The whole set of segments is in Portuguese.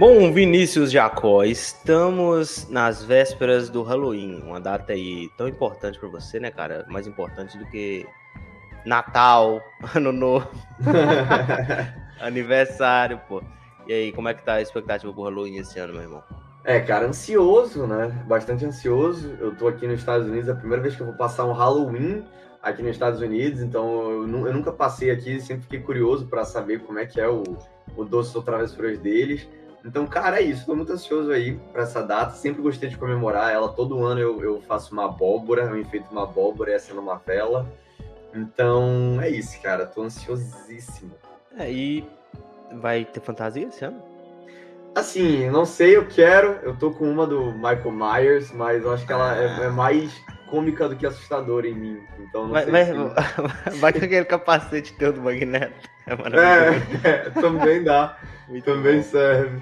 Bom, Vinícius Jacó, estamos nas vésperas do Halloween, uma data aí tão importante para você, né, cara? Mais importante do que Natal, Ano Novo, aniversário, pô. E aí, como é que tá a expectativa pro Halloween esse ano, meu irmão? É, cara, ansioso, né? Bastante ansioso. Eu tô aqui nos Estados Unidos, é a primeira vez que eu vou passar um Halloween aqui nos Estados Unidos, então eu, eu nunca passei aqui, sempre fiquei curioso para saber como é que é o, o doce ou travessuras deles. Então, cara, é isso. Tô muito ansioso aí para essa data. Sempre gostei de comemorar ela. Todo ano eu, eu faço uma abóbora, eu enfeito uma abóbora e acendo uma vela. Então, é isso, cara. Tô ansiosíssimo. É, e vai ter fantasia esse ano? Assim, não sei, eu quero. Eu tô com uma do Michael Myers, mas eu acho que ela é, é mais cômica do que assustadora em mim. Então não vai, sei vai, se... vai com aquele capacete teu do Magneto. É, é, é também dá. Muito também bom. serve.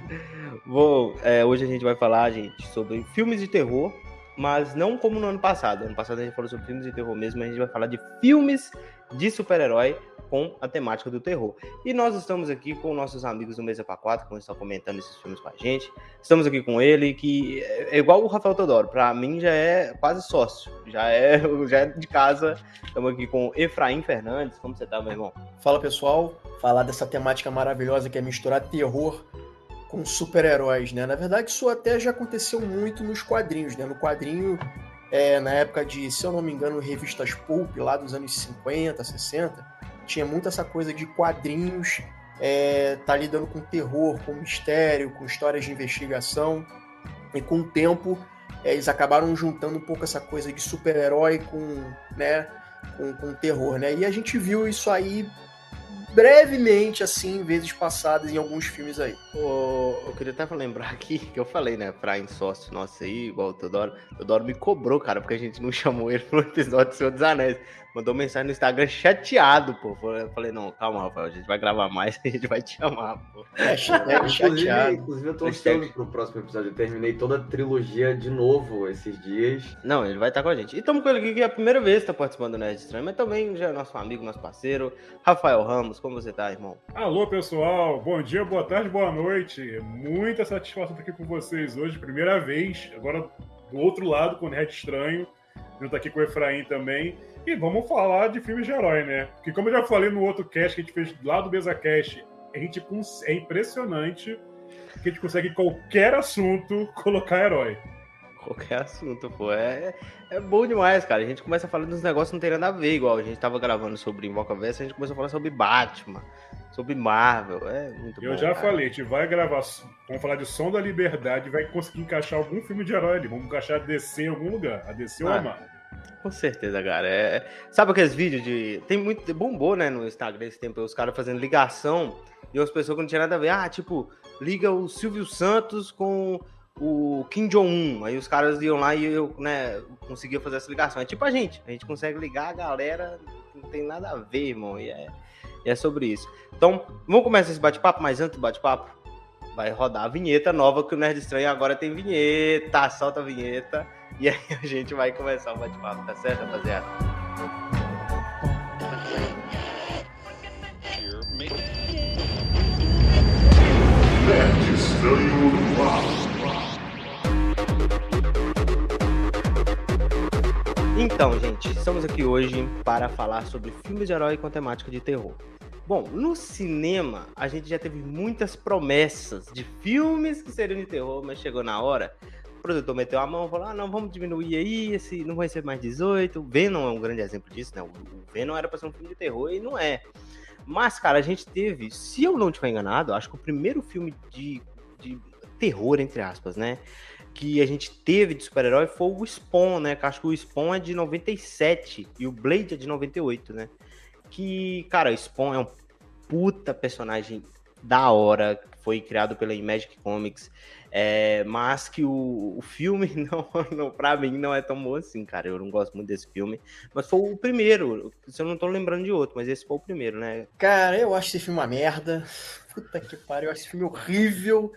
Bom, é, hoje a gente vai falar, gente, sobre filmes de terror, mas não como no ano passado. Ano passado a gente falou sobre filmes de terror mesmo, a gente vai falar de filmes de super-herói com a temática do terror. E nós estamos aqui com nossos amigos do Mesa para 4, que estão comentando esses filmes com a gente. Estamos aqui com ele, que é igual o Rafael Todoro, para mim já é quase sócio, já é, já é de casa. Estamos aqui com Efraim Fernandes. Como você tá, meu irmão? Fala pessoal, falar dessa temática maravilhosa que é misturar terror com super-heróis, né? Na verdade, isso até já aconteceu muito nos quadrinhos, né? No quadrinho, é, na época de, se eu não me engano, revistas Pulp, lá dos anos 50, 60, tinha muito essa coisa de quadrinhos, é, tá lidando com terror, com mistério, com histórias de investigação. E com o tempo, é, eles acabaram juntando um pouco essa coisa de super-herói com, né, com, com terror, né? E a gente viu isso aí brevemente, assim, vezes passadas em alguns filmes aí. Oh, eu queria até lembrar aqui que eu falei, né, pra sócio nosso aí, igual o Teodoro. O Teodoro me cobrou, cara, porque a gente não chamou ele pro episódio do Senhor dos Anéis mandou mensagem no Instagram chateado, pô. Eu falei, não, calma, Rafael, a gente vai gravar mais, a gente vai te chamar, pô. É, chateado. Inclusive, inclusive, eu tô ansioso pro próximo episódio. Eu terminei toda a trilogia de novo esses dias. Não, ele vai estar com a gente. E estamos com ele aqui, que é a primeira vez que tá participando do Nerd Estranho, mas também já é nosso amigo, nosso parceiro. Rafael Ramos, como você tá, irmão? Alô, pessoal. Bom dia, boa tarde, boa noite. Muita satisfação estar aqui com vocês hoje, primeira vez. Agora do outro lado, com o Nerd Estranho. Tô aqui com o Efraim também. E vamos falar de filmes de herói, né? Porque como eu já falei no outro cast que a gente fez lá do Mesa a gente é impressionante que a gente consegue qualquer assunto colocar herói. Qualquer assunto, pô. É, é bom demais, cara. A gente começa a falar dos negócios que não tem nada a ver, igual a gente tava gravando sobre Invocaverse, a gente começou a falar sobre Batman, sobre Marvel. É muito eu bom. Eu já cara. falei, a gente vai gravar, vamos falar de Som da Liberdade, vai conseguir encaixar algum filme de herói ali. Vamos encaixar a DC em algum lugar. A DC ah. ou a Marvel. Com certeza, cara. É... Sabe aqueles vídeos de. Tem muito. Bombou, né, no Instagram esse tempo, os caras fazendo ligação e as pessoas que não tinha nada a ver. Ah, tipo, liga o Silvio Santos com o Kim Jong-un. Aí os caras iam lá e eu, né, conseguia fazer essa ligação. É tipo a gente. A gente consegue ligar a galera, não tem nada a ver, irmão. E é, e é sobre isso. Então, vamos começar esse bate-papo, mas antes do bate-papo, vai rodar a vinheta nova que o Nerd Estranho agora tem vinheta. Solta a vinheta. E aí a gente vai começar o bate-papo, tá certo, rapaziada? Então, gente, estamos aqui hoje para falar sobre filmes de herói com temática de terror. Bom, no cinema a gente já teve muitas promessas de filmes que seriam de terror, mas chegou na hora o produtor meteu a mão, falou: ah, não, vamos diminuir aí, esse não vai ser mais 18. Venom é um grande exemplo disso, né? O Venom era pra ser um filme de terror e não é. Mas, cara, a gente teve, se eu não estiver enganado, acho que o primeiro filme de, de terror, entre aspas, né? Que a gente teve de super-herói foi o Spawn, né? Que acho que o Spawn é de 97 e o Blade é de 98, né? Que, cara, o Spawn é um puta personagem da hora, foi criado pela Magic Comics. É, mas que o, o filme, não, não, pra mim, não é tão bom assim, cara. Eu não gosto muito desse filme. Mas foi o primeiro. Se eu não tô lembrando de outro, mas esse foi o primeiro, né? Cara, eu acho esse filme uma merda. Puta que pariu, eu acho esse filme horrível.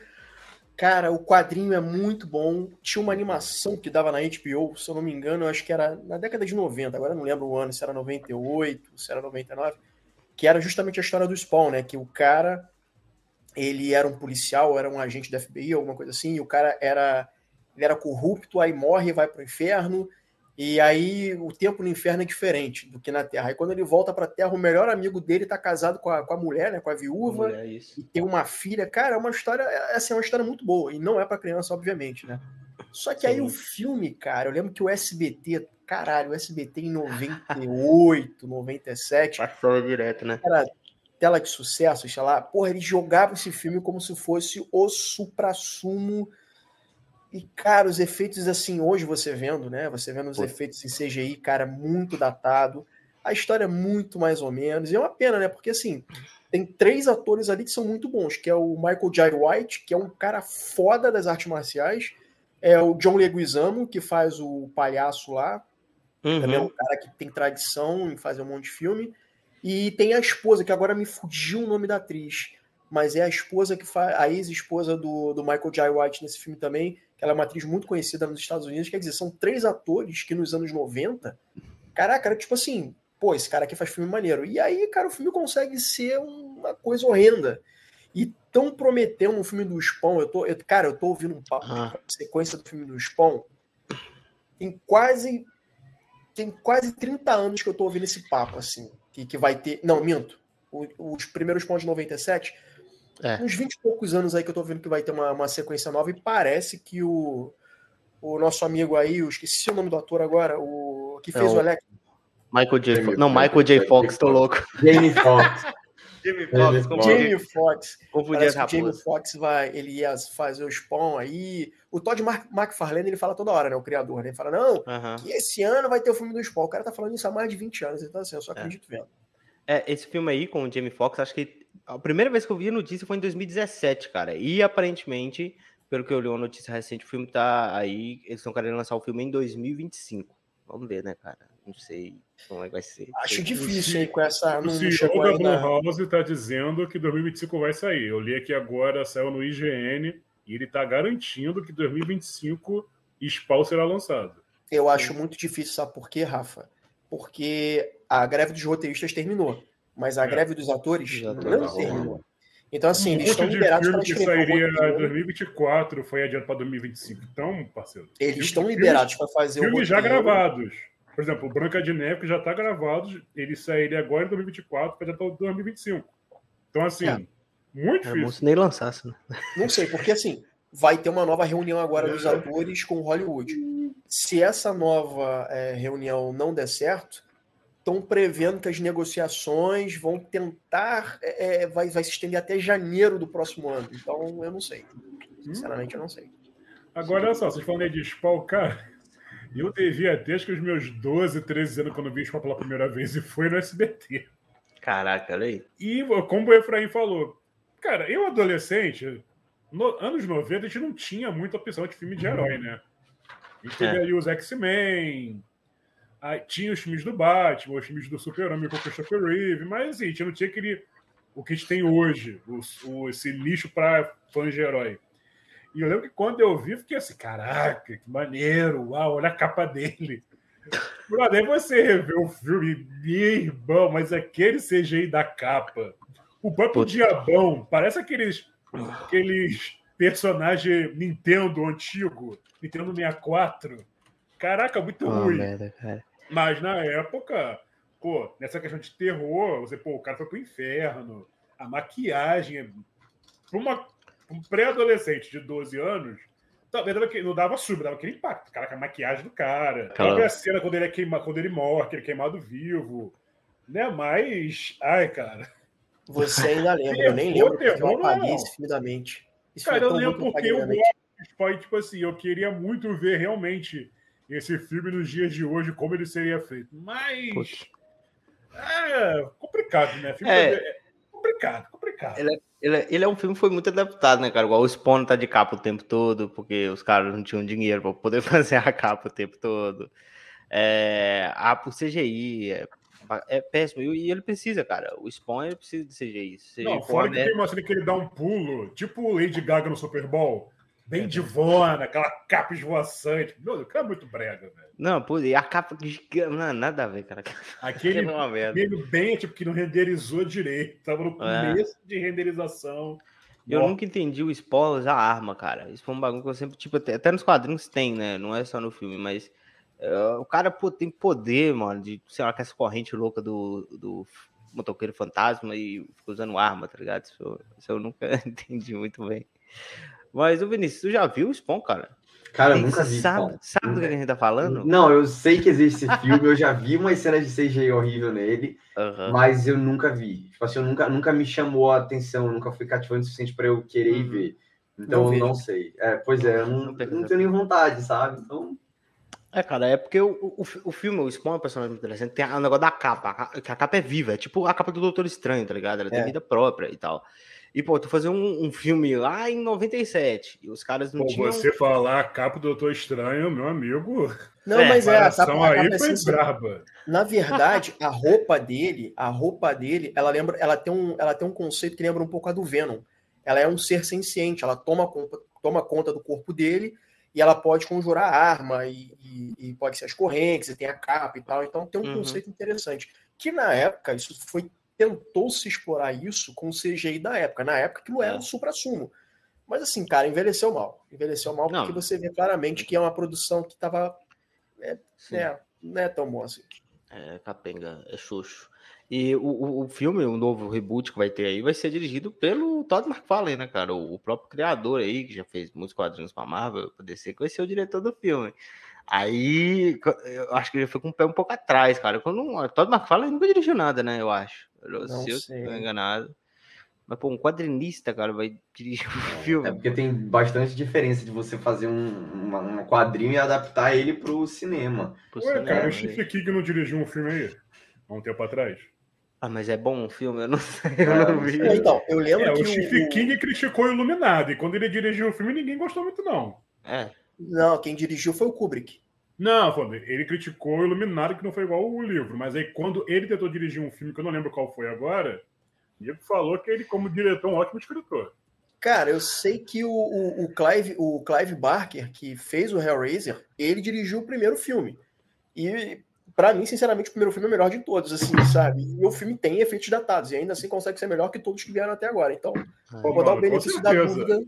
Cara, o quadrinho é muito bom. Tinha uma animação que dava na HBO, se eu não me engano, eu acho que era na década de 90, agora não lembro o ano, se era 98, se era 99, que era justamente a história do Spawn, né? Que o cara ele era um policial, era um agente da FBI, alguma coisa assim, e o cara era, ele era corrupto, aí morre e vai pro inferno, e aí o tempo no inferno é diferente do que na Terra. Aí quando ele volta pra Terra, o melhor amigo dele tá casado com a, com a mulher, né, com a viúva, Mulher, e tem uma filha. Cara, é uma história, é, assim, é uma história muito boa, e não é pra criança, obviamente, né? Só que aí Sim. o filme, cara, eu lembro que o SBT, caralho, o SBT em 98, 97, Passou direto, né? era tela de sucesso, sei lá, porra, eles jogavam esse filme como se fosse o supra-sumo. E, cara, os efeitos, assim, hoje você vendo, né? Você vendo os Pô. efeitos em CGI, cara, muito datado. A história é muito mais ou menos. E é uma pena, né? Porque, assim, tem três atores ali que são muito bons, que é o Michael Jai White, que é um cara foda das artes marciais. É o John Leguizamo, que faz o palhaço lá, também é um Uhum. cara que tem tradição em fazer um monte de filme. E tem a esposa, que agora me fugiu o nome da atriz, mas é a esposa que faz, a ex-esposa do, do Michael Jai White nesse filme também, que ela é uma atriz muito conhecida nos Estados Unidos. Quer dizer, são três atores que nos anos 90, caraca, era tipo assim, pô, esse cara aqui faz filme maneiro. E aí, cara, o filme consegue ser uma coisa horrenda. E tão prometendo um filme do Spawn, eu tô, eu- cara, eu tô ouvindo um papo Ah. sequência do filme do Spawn, tem quase tem quase 30 anos que eu tô ouvindo esse papo, assim, que, que vai ter. Não, minto. O- os primeiros pontos de 97, É. uns 20 e poucos anos aí que eu tô vendo que vai ter uma, uma sequência nova, e parece que o, o nosso amigo aí, eu esqueci o nome do ator agora, o que fez É o o- Alex. Michael J. Jamie Fox. Não. Michael J. Fox, tô louco. Jamie Foxx. Jamie Fox, confundi, Jamie Foxx. confundi as o Jamie. Foxx vai, ele ia fazer o Spawn aí. O Todd McFarlane, ele fala toda hora, né? O criador, né? Ele fala, não, Aham. que esse ano vai ter o filme do Spawn. O cara tá falando isso há mais de 20 anos, então assim, eu só acredito vendo. É, esse filme aí com o Jamie Foxx, acho que a primeira vez que eu vi a notícia foi em 2017, cara. E aparentemente, pelo que eu li uma notícia recente, o filme tá aí, eles estão querendo lançar o filme em 2025. Vamos ver, né, cara? Não sei como é que vai ser. Acho difícil aí com essa. O Não, CEO da. Blumhouse está dizendo que 2025 vai sair. Eu li aqui agora, saiu no IGN, e ele está garantindo que 2025 Spawn será lançado. Eu acho muito difícil, sabe por quê, Rafa? Porque a greve dos roteiristas terminou, mas a É. greve dos atores não não. terminou. Então, assim, um eles estão liberados para filme que escrever o sairia em roteiro. 2024 foi adiado para 2025. Então, parceiro. Eles filmes- estão liberados para fazer o Filmes já gravados. Por exemplo, o Branca de Neve que já está gravado, ele sairia agora em 2024 para adiado para 2025. Então, assim, É. muito bom difícil. se nem lançasse, né? Não sei, porque assim, vai ter uma nova reunião agora dos atores com Hollywood. Se essa nova é, reunião não der certo, estão prevendo que as negociações vão tentar. é, é, vai, vai se estender até janeiro do próximo ano. Então, eu não sei. Sinceramente, eu não sei. Agora, olha só, vocês falando aí de Spawn, cara, eu devia até acho que os meus 12, 13 anos quando eu vi Spawn pela primeira vez e foi no SBT. Caraca, olha aí. E como o Efraim falou, cara, eu adolescente, no, anos 90, a gente não tinha muita opção de filme de herói, né? A gente teve É. ali os X-Men, aí tinha os filmes do Batman, os filmes do Super-Homem com o Christopher Reeve, mas assim, a gente não tinha aquele. O que a gente tem hoje, o, o- esse nicho para fãs de herói. E eu lembro que quando eu vi, fiquei assim, caraca, que maneiro, uau, olha a capa dele. Brother, aí você revê o filme, meu irmão, mas aquele CGI da capa, o próprio. Diabão, parece aqueles, aqueles personagens Nintendo antigo, Nintendo 64. Caraca, muito Uma ruim. merda, cara. Mas na época, pô, nessa questão de terror, você, pô, o cara foi pro inferno, a maquiagem, é- pra uma, um pré-adolescente de 12 anos, talvez não dava sub, dava aquele impacto. Caraca, a maquiagem do cara. Aquela- Aquela... a cena quando ele, é queima, quando ele morre, que ele é queimado vivo. Né? Mas. Ai, cara. Você ainda lembra, eu nem Terror, lembro porque eu terror, apaguei não. esse filme da mente. Esse Cara, eu filme é tão lembro porque eu gosto Spawn, tipo assim, eu queria muito ver realmente esse filme nos dias de hoje, como ele seria feito. Mas. Puta. É complicado, né? Filme É. é complicado, complicado. Ele, ele, ele é um filme que foi muito adaptado, né, cara? Igual o Spawn tá de capa o tempo todo, porque os caras não tinham dinheiro pra poder fazer a capa o tempo todo. É, a por CGI é, é péssimo. E, e ele precisa, cara. O Spawn ele precisa de CGI. CGI Não, for fora que tem uma cena que ele dá um pulo, tipo o Lady Gaga no Super Bowl, bem divona, aquela capa esvoaçante. Meu Deus, o cara é muito brega, velho. Não, pô, e a capa gigante. Não, nada a ver, cara. Aquele é meio bem, tipo, que não renderizou direito. Tava no É. começo de renderização. Eu nunca entendi o Spawn usar arma, cara. Isso foi um bagulho que eu sempre, tipo, até, até nos quadrinhos tem, né? Não é só no filme, mas uh, o cara pô, tem poder, mano, de, sei lá, com essa corrente louca do, do motoqueiro fantasma e fica usando arma, tá ligado? Isso, isso eu nunca entendi muito bem. Mas, o Vinícius, tu já viu o Spawn, cara? Cara, eu nunca vi. Sabe, sabe do que a gente tá falando? Não, eu sei que existe esse filme, eu já vi umas cenas de CGI horrível nele, Aham. mas eu nunca vi. Tipo assim, eu nunca, nunca me chamou a atenção, nunca fui cativante o suficiente para eu querer ir Uhum. ver. Então Não eu não sei. É, pois é, eu não, Não não tenho nem vontade, sabe? Então, É, cara, é porque o, o, o filme, o Spawn é um personagem muito interessante, tem o negócio da capa, a ca- que a capa é viva, é tipo a capa do Doutor Estranho, tá ligado? Ela tem É. vida própria e tal. E, pô, tu fazer um, um filme lá em 97, e os caras não Pô, tinham... você falar a capa do Doutor Estranho, meu amigo. Não, É, mas é, a capa, a aí capa é foi sensacional. braba. Na verdade, a roupa dele, a roupa dele, ela lembra, ela tem um, ela tem um conceito que lembra um pouco a do Venom. Ela é um ser senciente, ela toma conta, toma conta do corpo dele e ela pode conjurar arma e, e- e pode ser as correntes, e tem a capa e tal. Então tem um Uhum. conceito interessante. Que na época isso foi tentou se explorar isso com o CGI da época. Na época aquilo era É. um supra-sumo. Mas assim, cara, envelheceu mal. Envelheceu mal porque Não. você vê claramente que é uma produção que tava Sim. é, não é tão bom assim. É, capenga, é xoxo. E o, o, filme, o novo reboot que vai ter aí, vai ser dirigido pelo Todd McFarlane, né, cara? O, o próprio criador aí, que já fez muitos quadrinhos pra Marvel, pra DC, que vai ser o diretor do filme. Aí, eu acho que ele foi com o pé um pouco atrás, cara. Quando o Todd McFarlane nunca dirigiu nada, né, eu acho. Não se eu tô enganado. Mas, pô, um quadrinista, cara, vai dirigir um filme. é porque tem bastante diferença de você fazer um, uma- um quadrinho e adaptar ele pro cinema. pro Ué, cinema, cara, o né? Steve King não dirigiu um filme aí? Há um tempo atrás? Ah, mas é bom o filme? Eu não sei, eu É, não vi. É, então, eu lembro É, que o Steve o- King criticou o Iluminado, e quando ele dirigiu o filme, ninguém gostou muito, não. É, Não, quem dirigiu foi o Kubrick. Não, Fábio, ele criticou o Iluminado, que não foi igual o livro. Mas aí, quando ele tentou dirigir um filme, que eu não lembro qual foi agora, ele falou que ele, como diretor, é um ótimo escritor. Cara, eu sei que o, o, o Clive, o Clive Barker, que fez o Hellraiser, ele dirigiu o primeiro filme. E, pra mim, sinceramente, o primeiro filme é o melhor de todos, assim, sabe? E o filme tem efeitos datados, e ainda assim consegue ser melhor que todos que vieram até agora. Então, vou Mano, dar o benefício da dúvida.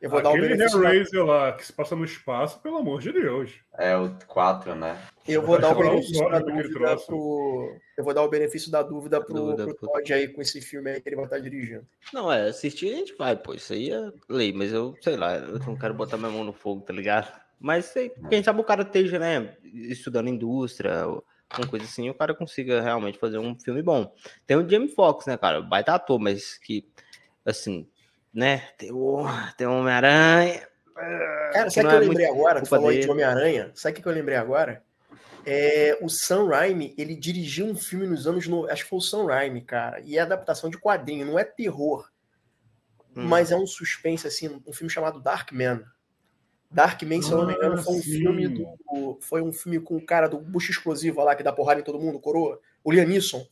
Eu vou dar o Aquele benefício lá, que se passa no espaço, pelo amor de Deus. É o 4, né? eu vou dar o benefício da dúvida pro. Eu vou dar o benefício da dúvida pro, Dúvida pro pro- Todd aí com esse filme aí que ele vai estar dirigindo. Não, é, assistir a gente vai, pô, isso aí é lei, mas eu, sei lá, eu não quero botar minha mão no fogo, tá ligado? Mas sei, quem sabe o cara esteja, né, estudando indústria, ou uma coisa assim, o cara consiga realmente fazer um filme bom. Tem o Jamie Foxx, né, cara, baita ator, mas que, assim, né, tem o, tem o Homem-Aranha... Cara, sabe o que eu é lembrei muito agora? Tu falou aí de. Homem-Aranha. Sabe o que que eu lembrei agora? É, o Sam Raimi, ele dirigiu um filme nos anos. No... Acho que foi o Sam Raimi, cara. E é adaptação de quadrinho, não é terror. Hum. Mas é um suspense, assim, um filme chamado Darkman. Darkman, se eu não me engano, Ah, foi um sim. filme do. Foi um filme com o cara do bucho explosivo lá, que dá porrada em todo mundo, coroa. O Liam Neeson, o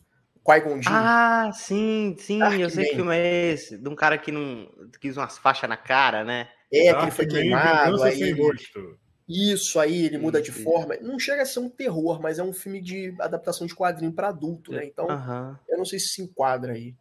Qui-Gon. Ah, sim, sim, eu sei que Darkman. filme é esse, de um cara que não, que usa umas faixas na cara, né? é, que ele foi queimado, aí sem ele- rosto. Isso aí, ele muda de forma. Não chega a ser um terror, mas é um filme de adaptação de quadrinho para adulto, né? Então, Aham. eu não sei se se enquadra aí.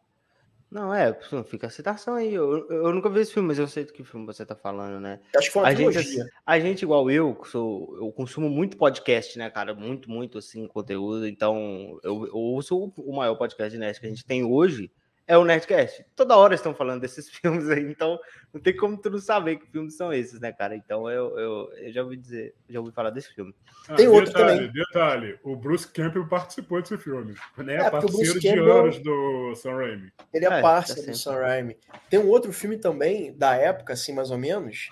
Não, é, fica a citação aí. Eu, eu nunca vi esse filme, mas eu sei do que filme você tá falando, né? Acho que foi uma A gente, trilogia. a gente, igual eu, sou, eu consumo muito podcast, né, cara? Muito, muito, assim, conteúdo. Então, eu, eu ouço o- o maior podcast de nerd que a gente tem hoje, é o Nerdcast. Toda hora estão falando desses filmes aí, então não tem como tu não saber que filmes são esses, né, cara? Então, eu, eu, eu já ouvi dizer, já ouvi falar desse filme. Ah, Tem outro detalhe, também. detalhe, o Bruce Campbell participou desse filme. Né? É, Parceiro Bruce de Campbell- anos do Sam Raimi. Ele é, É, parceiro tá do. Sam Raimi. Tem um outro filme também, da época, assim, mais ou menos,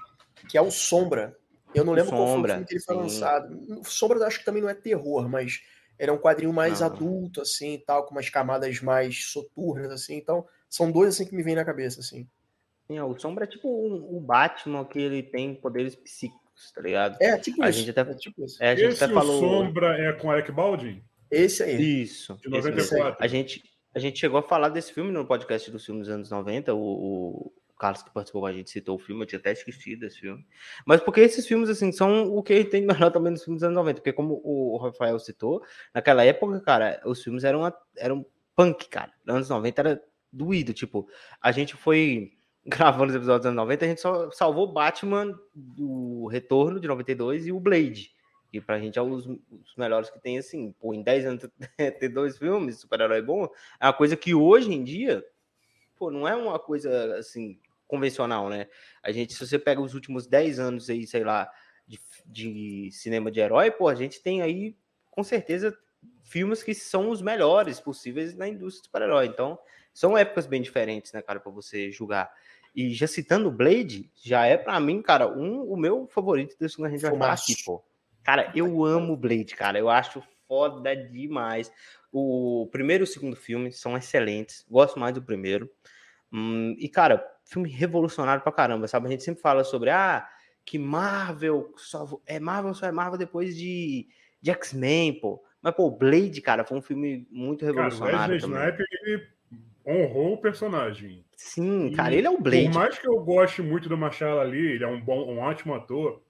que é o Sombra. Eu não lembro qual foi o Sombra, filme que ele foi sim. lançado. Sombra eu acho que também não é terror, mas ele é um quadrinho mais Não. adulto, assim, e tal, com umas camadas mais soturnas, assim. Então, são dois, assim, que me vem na cabeça, assim. Sim, o Sombra é tipo o, o Batman que ele tem poderes psíquicos, tá ligado? É, tipo A isso. gente até- É tipo isso. É, a gente Esse até o falou. Sombra é com Alec Baldwin? Esse aí. Isso. De esse mesmo. 94. A gente, a gente chegou a falar desse filme no podcast dos filmes dos anos 90. O, o Carlos que participou com a gente citou o filme, eu tinha até esquecido desse filme. Mas porque esses filmes, assim, são o que tem melhor também nos filmes dos anos 90. Porque, como o Rafael citou, naquela época, cara, os filmes eram, a- eram punk, cara. Nos anos 90 era doído. Tipo, a gente foi gravando os episódios dos anos 90, a gente só salvou Batman do Retorno de 92 e o Blade. Que pra gente é dos, dos melhores que tem, assim. Pô, em 10 anos ter dois filmes, super-herói bom, é uma coisa que hoje em dia, pô, não é uma coisa, assim, convencional, né? A gente, se você pega os últimos 10 anos aí, sei lá, de, de cinema de herói, pô, a gente tem aí, com certeza, filmes que são os melhores possíveis na indústria de super-herói. Então, são épocas bem diferentes, né, cara, para você julgar. E já citando Blade, já é para mim, cara, um o meu favorito desse que a gente vai falar aqui, pô. Cara, eu amo o Blade, cara. Eu acho foda demais. O primeiro e o segundo filme são excelentes. Gosto mais do primeiro. Hum, e, cara, filme revolucionário pra caramba, sabe? A gente sempre fala sobre, ah, que Marvel só é Marvel só é Marvel depois de, de X-Men, pô. Mas, pô, Blade, cara, foi um filme muito revolucionário. Cara, o Wesley Sniper, ele honrou o personagem. Sim, cara, ele é o Blade. Por mais que eu goste muito do Marshall ali, ele é um bom, um ótimo ator.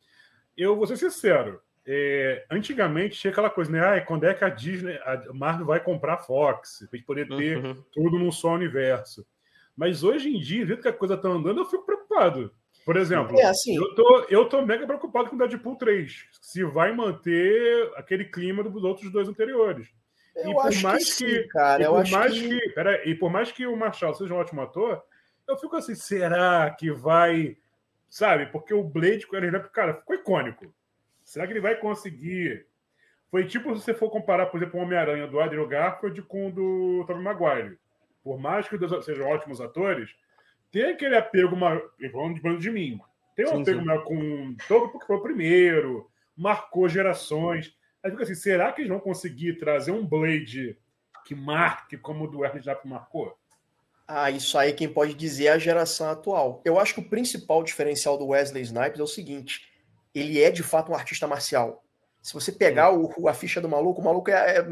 Eu vou ser sincero. É, antigamente tinha aquela coisa, né? Ah, quando é que a Disney, a Marvel vai comprar a Fox, para poder ter uhum. tudo num só universo. Mas hoje em dia, vendo que a coisa tá andando, eu fico preocupado. Por exemplo, é assim. eu, tô, eu tô mega preocupado com o Deadpool 3. Se vai manter aquele clima dos outros dois anteriores. Eu e por mais que, que cara, e por mais que... que pera, e por mais que o Marshall seja um ótimo ator, eu fico assim, será que vai, sabe? Porque o Blade cara, ficou icônico. Será que ele vai conseguir? Foi tipo se você for comparar, por exemplo, o Homem-Aranha do Andrew Garfield com o do Tobey Maguire. Por mais que os sejam ótimos atores, tem aquele apego maior, falando de bando de mim, tem um sim, apego sim. maior com todo porque foi o primeiro, marcou gerações. Aí fica assim, será que eles vão conseguir trazer um Blade que marque como o do Wesley Snipes marcou? Ah, isso aí quem pode dizer é a geração atual. Eu acho que o principal diferencial do Wesley Snipes é o seguinte: ele é de fato um artista marcial. Se você pegar o, a ficha do maluco, o maluco é, é,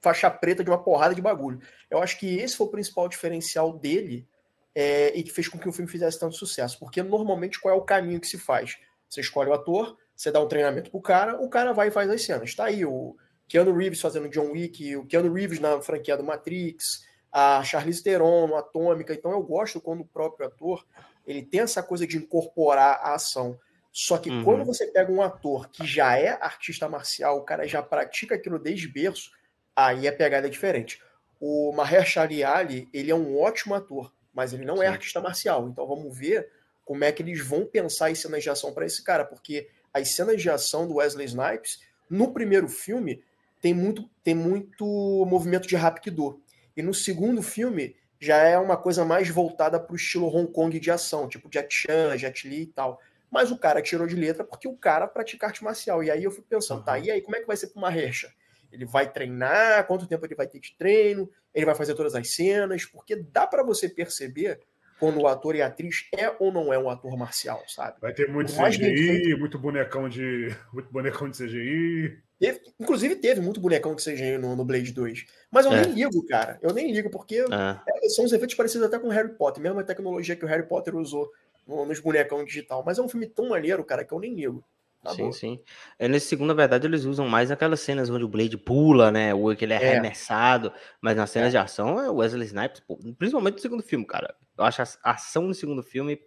faixa preta de uma porrada de bagulho. Eu acho que esse foi o principal diferencial dele é, e que fez com que o filme fizesse tanto sucesso. Porque normalmente qual é o caminho que se faz? Você escolhe o ator, você dá um treinamento pro cara, o cara vai e faz as cenas. Tá aí o Keanu Reeves fazendo John Wick, o Keanu Reeves na franquia do Matrix, a Charlize Theron no Atômica. Então eu gosto quando o próprio ator ele tem essa coisa de incorporar a ação. Só que uhum. quando você pega um ator que já é artista marcial, o cara já pratica aquilo desde berço, aí a pegada é diferente. O Mahershala Ali, ele é um ótimo ator, mas ele não é Sim. é artista marcial. Então vamos ver como é que eles vão pensar em cenas de ação para esse cara, porque as cenas de ação do Wesley Snipes, no primeiro filme, tem muito, tem muito movimento de Rapkido. E no segundo filme, já é uma coisa mais voltada para o estilo Hong Kong de ação, tipo Jack Chan, Jet Li e tal. Mas o cara tirou de letra porque o cara pratica arte marcial. E aí eu fico pensando, uhum. tá, e aí como é que vai ser para uma recha? Ele vai treinar? Quanto tempo ele vai ter de treino? Ele vai fazer todas as cenas? Porque dá para você perceber quando o ator e a atriz é ou não é um ator marcial, sabe? Vai ter muito CGI, muito bonecão de muito bonecão de CGI. Teve, inclusive teve muito bonecão de CGI no, no Blade 2. Mas eu é. nem ligo, cara. Eu nem ligo, porque é. são os efeitos parecidos até com Harry Potter, mesmo a tecnologia que o Harry Potter usou no, nos bonecão digital. Mas é um filme tão maneiro, cara, que eu nem ligo. Tá sim, bom. sim. É, nesse segundo, na verdade, eles usam mais aquelas cenas onde o Blade pula, né? Ou que ele é, é. arremessado. Mas nas cenas é. de ação é o Wesley Snipes, pô, principalmente no segundo filme, cara. Eu acho a ação no segundo filme,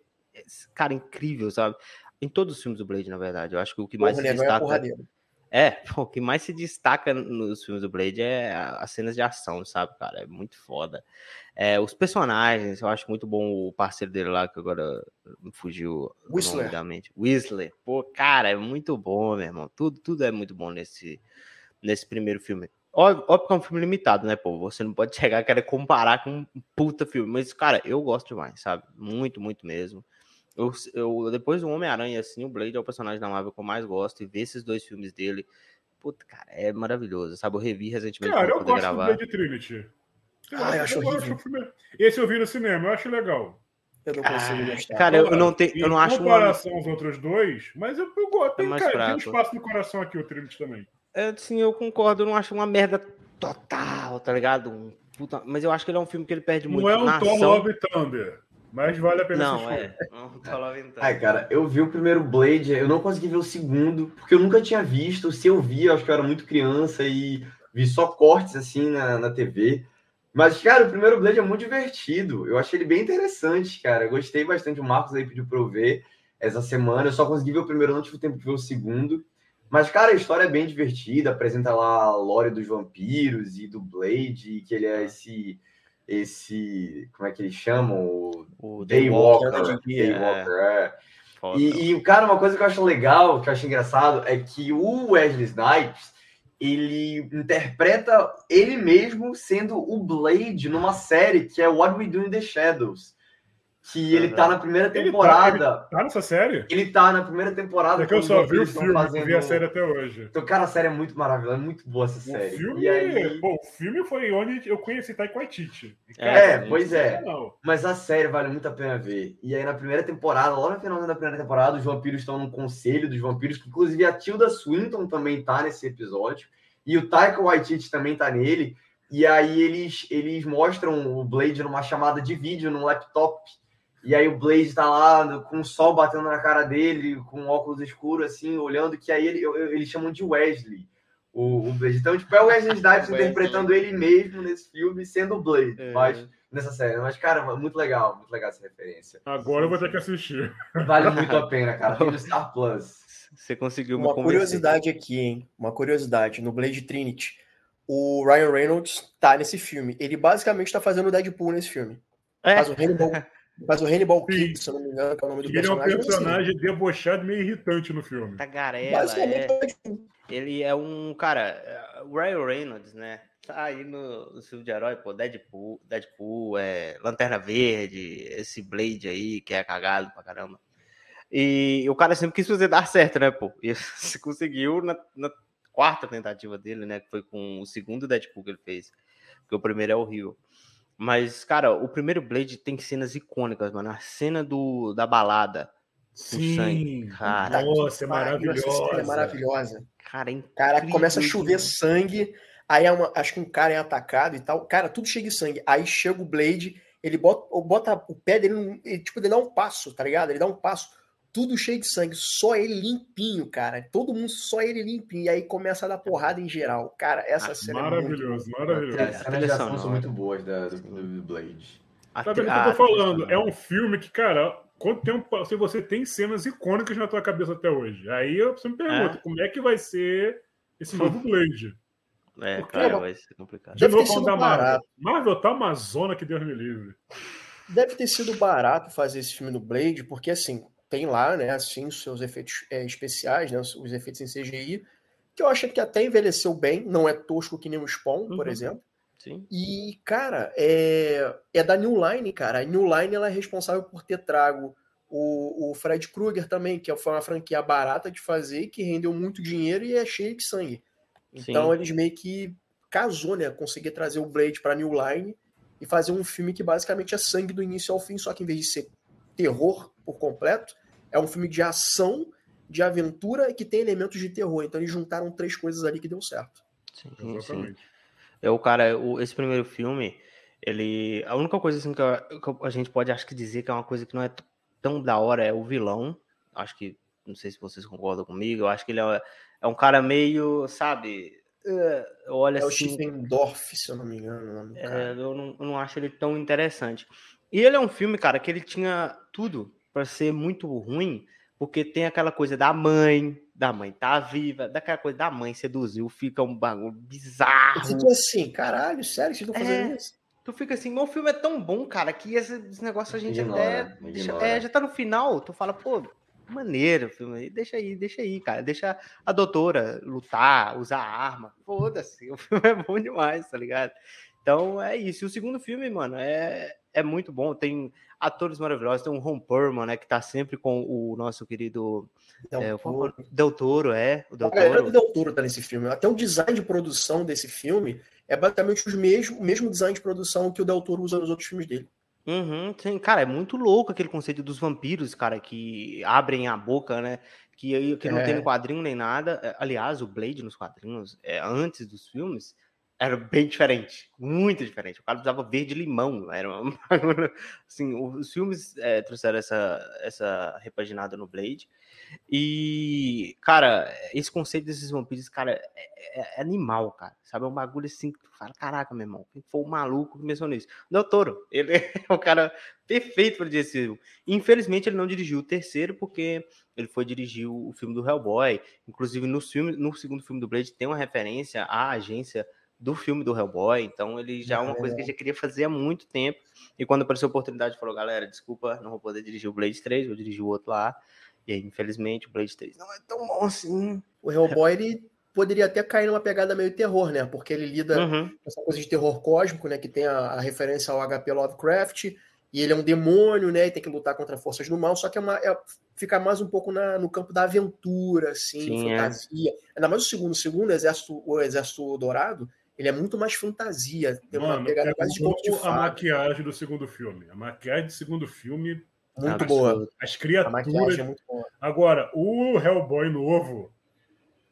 cara, incrível, sabe? Em todos os filmes do Blade, na verdade. Eu acho que o que mais Porra, se é destaca. É, pô, o que mais se destaca nos filmes do Blade é as cenas de ação, sabe, cara? É muito foda. É, os personagens, eu acho muito bom o parceiro dele lá, que agora me fugiu Whistler. Whistler. Pô, cara, é muito bom, meu irmão. Tudo, tudo é muito bom nesse, nesse primeiro filme. Óbvio, óbvio que é um filme limitado, né, pô? Você não pode chegar e querer comparar com um puta filme. Mas, cara, eu gosto demais, sabe? Muito, muito mesmo. Eu, eu, depois do Homem-Aranha, assim, o Blade é o personagem da Marvel que eu mais gosto. E ver esses dois filmes dele, puta, cara, é maravilhoso, sabe? Eu revi recentemente cara, pra poder eu gosto gravar. Do Blade Trinity. Eu ah, eu acho, filme... Esse eu vi no cinema, eu acho legal. Eu não consigo ah, gostar. Cara, eu, não tenho, eu não acho. Em comparação aos outros dois, mas eu, eu gosto. Tem, é cara, tem um espaço no coração aqui, o Trinity também. É, sim, eu concordo. Eu não acho uma merda total, tá ligado? Um puta... Mas eu acho que ele é um filme que ele perde não muito. Não é um Thor Love Thunder. Mas vale a pena não, assistir. É. Não, Love Thunder. Ai, cara, eu vi o primeiro Blade, eu não consegui ver o segundo, porque eu nunca tinha visto. Se eu vi, eu acho que eu era muito criança e vi só cortes assim na, na TV. Mas, cara, o primeiro Blade é muito divertido. Eu achei ele bem interessante, cara. Eu gostei bastante. O Marcos aí pediu pra eu ver essa semana. Eu só consegui ver o primeiro, não tive tempo de ver o segundo. Mas, cara, a história é bem divertida. Apresenta lá a lore dos vampiros e do Blade, que ele é esse. Esse. Como é que eles chamam? O, O Daywalker. Daywalker, Daywalker, é. Foda. E, e, cara, uma coisa que eu acho legal, que eu acho engraçado, é que o Wesley Snipes, ele interpreta ele mesmo sendo o Blade numa série que é What We Do in the Shadows. Que ele tá na primeira Ele tá- temporada. Tá nessa série? Ele tá na primeira temporada. É que eu só vi o filme, não fazendo- vi a série até hoje. Então, cara, a série é muito maravilhosa, é muito boa essa O série. filme, E aí... pô, o filme foi onde eu conheci Taika Waititi. É, cara, É, pois é. sensacional. Mas a série vale muito a pena ver. E aí, na primeira temporada, lá no final da primeira temporada, os vampiros estão num conselho dos vampiros, que inclusive a Tilda Swinton também tá nesse episódio. E o Taika Waititi também tá nele. E aí eles, eles mostram o Blade numa chamada de vídeo no laptop. E aí o Blade tá lá com o sol batendo na cara dele, com óculos escuros, assim, olhando, que aí ele, eles chamam de Wesley. O, o Blade. Então, tipo, é o Wesley Snipes Wesley. interpretando ele mesmo nesse filme, sendo o Blade. É. Mas nessa série. Mas, cara, muito legal, muito legal essa referência. Agora eu vou ter que assistir. Vale muito a pena, cara. Tem no Star Plus. Você conseguiu Uma convencer. curiosidade aqui, hein? Uma curiosidade. No Blade Trinity, o Ryan Reynolds tá nesse filme. Ele basicamente tá fazendo o Deadpool nesse filme. É, Faz o Hannibal, faz o Hannibal. Kid, se eu não me engano, que é o nome do E ele é um personagem. mas, assim, personagem debochado meio irritante no filme. tagarela, é. Deadpool. Ele é um, cara, é, o Ryan Reynolds, né? Tá aí no, no filme de herói, pô, Deadpool, Deadpool, é, Lanterna Verde, esse Blade aí, que é cagado pra caramba. E o cara sempre quis fazer dar certo, né, pô? E se conseguiu na, na quarta tentativa dele, né? Que foi com o segundo Deadpool que ele fez. Porque o primeiro é horrível. Mas, cara, o primeiro Blade tem cenas icônicas, mano. A cena do, da balada. sangue. Cara, Nossa, é cena maravilhosa. É maravilhosa. Cara, é Cara, incrível começa a chover né? sangue. Aí é uma- acho que um cara é atacado e tal. Cara, tudo cheio de sangue. Aí chega o Blade, ele bota, bota o pé dele, ele, tipo, ele dá um passo, tá ligado? Ele dá um passo, tudo cheio de sangue, só ele limpinho, cara. Todo mundo, só ele limpinho. E aí começa a dar porrada em geral. Cara, essa Ah, cena é muito Maravilhoso, maravilhoso. As cenas trilha de ação são muito boas da, do, do Blade. Tá vendo o que eu tô falando? É um filme que, cara, quanto tempo se você tem cenas icônicas na tua cabeça até hoje? Aí eu você me pergunta, É. como é que vai ser esse novo Blade? É, Porque- cara, vai ser complicado. De novo falando da Marvel. Marvel tá uma zona que Deus me livre. Deve ter sido barato fazer esse filme no Blade, porque assim, tem lá, né, assim, os seus efeitos é, especiais, né, os, os efeitos em CGI, que eu acho que até envelheceu bem, não é tosco que nem o Spawn, por Uhum. exemplo. Sim. E, cara, é, é da New Line, cara. A New Line ela é responsável por ter trago o, o Fred Krueger também, que foi uma franquia barata de fazer, que rendeu muito dinheiro e é cheio de sangue. Então Sim. eles meio que casou, né? Conseguir trazer o Blade pra New Line e fazer um filme que basicamente é sangue do início ao fim, só que em vez de ser terror por completo, é um filme de ação, de aventura e que tem elementos de terror. Então eles juntaram três coisas ali que deu certo. Sim, sim. Exatamente. É o cara, o- esse primeiro filme, ele. A única coisa assim que a, que a gente pode acho que dizer que é uma coisa que não é tão da hora é o vilão. Acho que. Não sei se vocês concordam comigo. Eu acho que ele é, é um cara meio, sabe? eh, Olha É o assim. Se eu não me engano. o nome do É, cara. eu, não, eu não acho ele tão interessante. E ele é um filme, cara, que ele tinha tudo para ser muito ruim, porque tem aquela coisa da mãe, da mãe tá viva, daquela coisa da mãe seduziu, fica um bagulho Eu bizarro. fiquei assim, caralho, sério, vocês estão fazendo É. isso? Tu fica assim, meu filme é tão bom, cara, que esse, esse negócio a gente Ignora, até. deixa- é, já tá no final, tu fala, pô, maneiro o filme aí, deixa aí, deixa aí, cara. Deixa a doutora lutar, usar arma. Foda-se, o filme é bom demais, tá ligado? Então é isso. E o segundo filme, mano, é, é muito bom. Tem atores maravilhosos, tem o Ron Perlman, né, que tá sempre com o nosso querido Del é, o Toro. Del Toro, é, o Del A galera Toro. do Del Toro tá nesse filme. Até o design de produção desse filme é basicamente os mesmo, o mesmo design de produção que o Del Toro usa nos outros filmes dele. Uhum, sim, cara, é muito louco aquele conceito dos vampiros, cara, que abrem a boca, né? Que, que não tem É. no quadrinho nem nada. É, Aliás, o Blade nos quadrinhos, é, antes dos filmes, era bem diferente, muito diferente. O cara usava verde limão, era uma... assim, os filmes é, trouxeram essa, essa repaginada no Blade. E, cara, esse conceito desses vampiros, cara, é, é, é animal, cara. Sabe? É um bagulho assim que tu fala, caraca, meu irmão, quem foi o maluco que pensou nisso? Não, Toro, ele é o cara perfeito para dirigir esse filme. Infelizmente, ele não dirigiu o terceiro, porque ele foi dirigir o filme do Hellboy. Inclusive, no, filme, no segundo filme do Blade tem uma referência à agência do filme do Hellboy, então ele já é uma coisa que ele já queria fazer há muito tempo. E quando apareceu a oportunidade, falou: galera, desculpa, não vou poder dirigir o Blade 3, vou dirigir o outro lá. E aí, infelizmente, o Blade 3 não é tão bom assim. O Hellboy, ele poderia até cair numa pegada meio terror, né? Porque ele lida uhum. com essa coisa de terror cósmico, né? Que tem a, a, referência ao HP Lovecraft, e ele é um demônio, né? E tem que lutar contra forças do mal, só que é, uma, é fica mais um pouco na, no campo da aventura, assim, Sim, é. fantasia. É. Ainda mais o segundo. O segundo, Exército, o Exército Dourado, ele é muito mais fantasia. Tem Mano, uma pegada é quase de conto de a maquiagem do segundo filme. A maquiagem do segundo filme muito boa. As criaturas. É Agora, o Hellboy novo,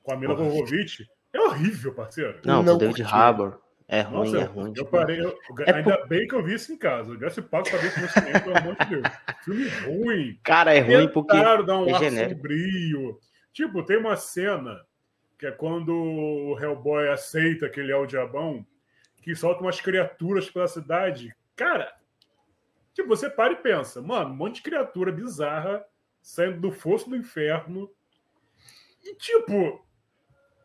com a Mila Jovovich, é horrível, parceiro. Não, não o David Harbour. É ruim, Nossa, é ruim. Eu parei, eu, é ainda por... bem que eu vi isso em casa. Eu se pago pra ver com cinema, pelo amor de Deus. Filme ruim. Cara, é ruim porque. Tentaram dar um é ar genérico. sombrio. Tipo, tem uma cena que é quando o Hellboy aceita que ele é o diabão, que solta umas criaturas pela cidade. Cara, Tipo, você para e pensa, mano, um monte de criatura bizarra saindo do fosso do inferno. E, tipo,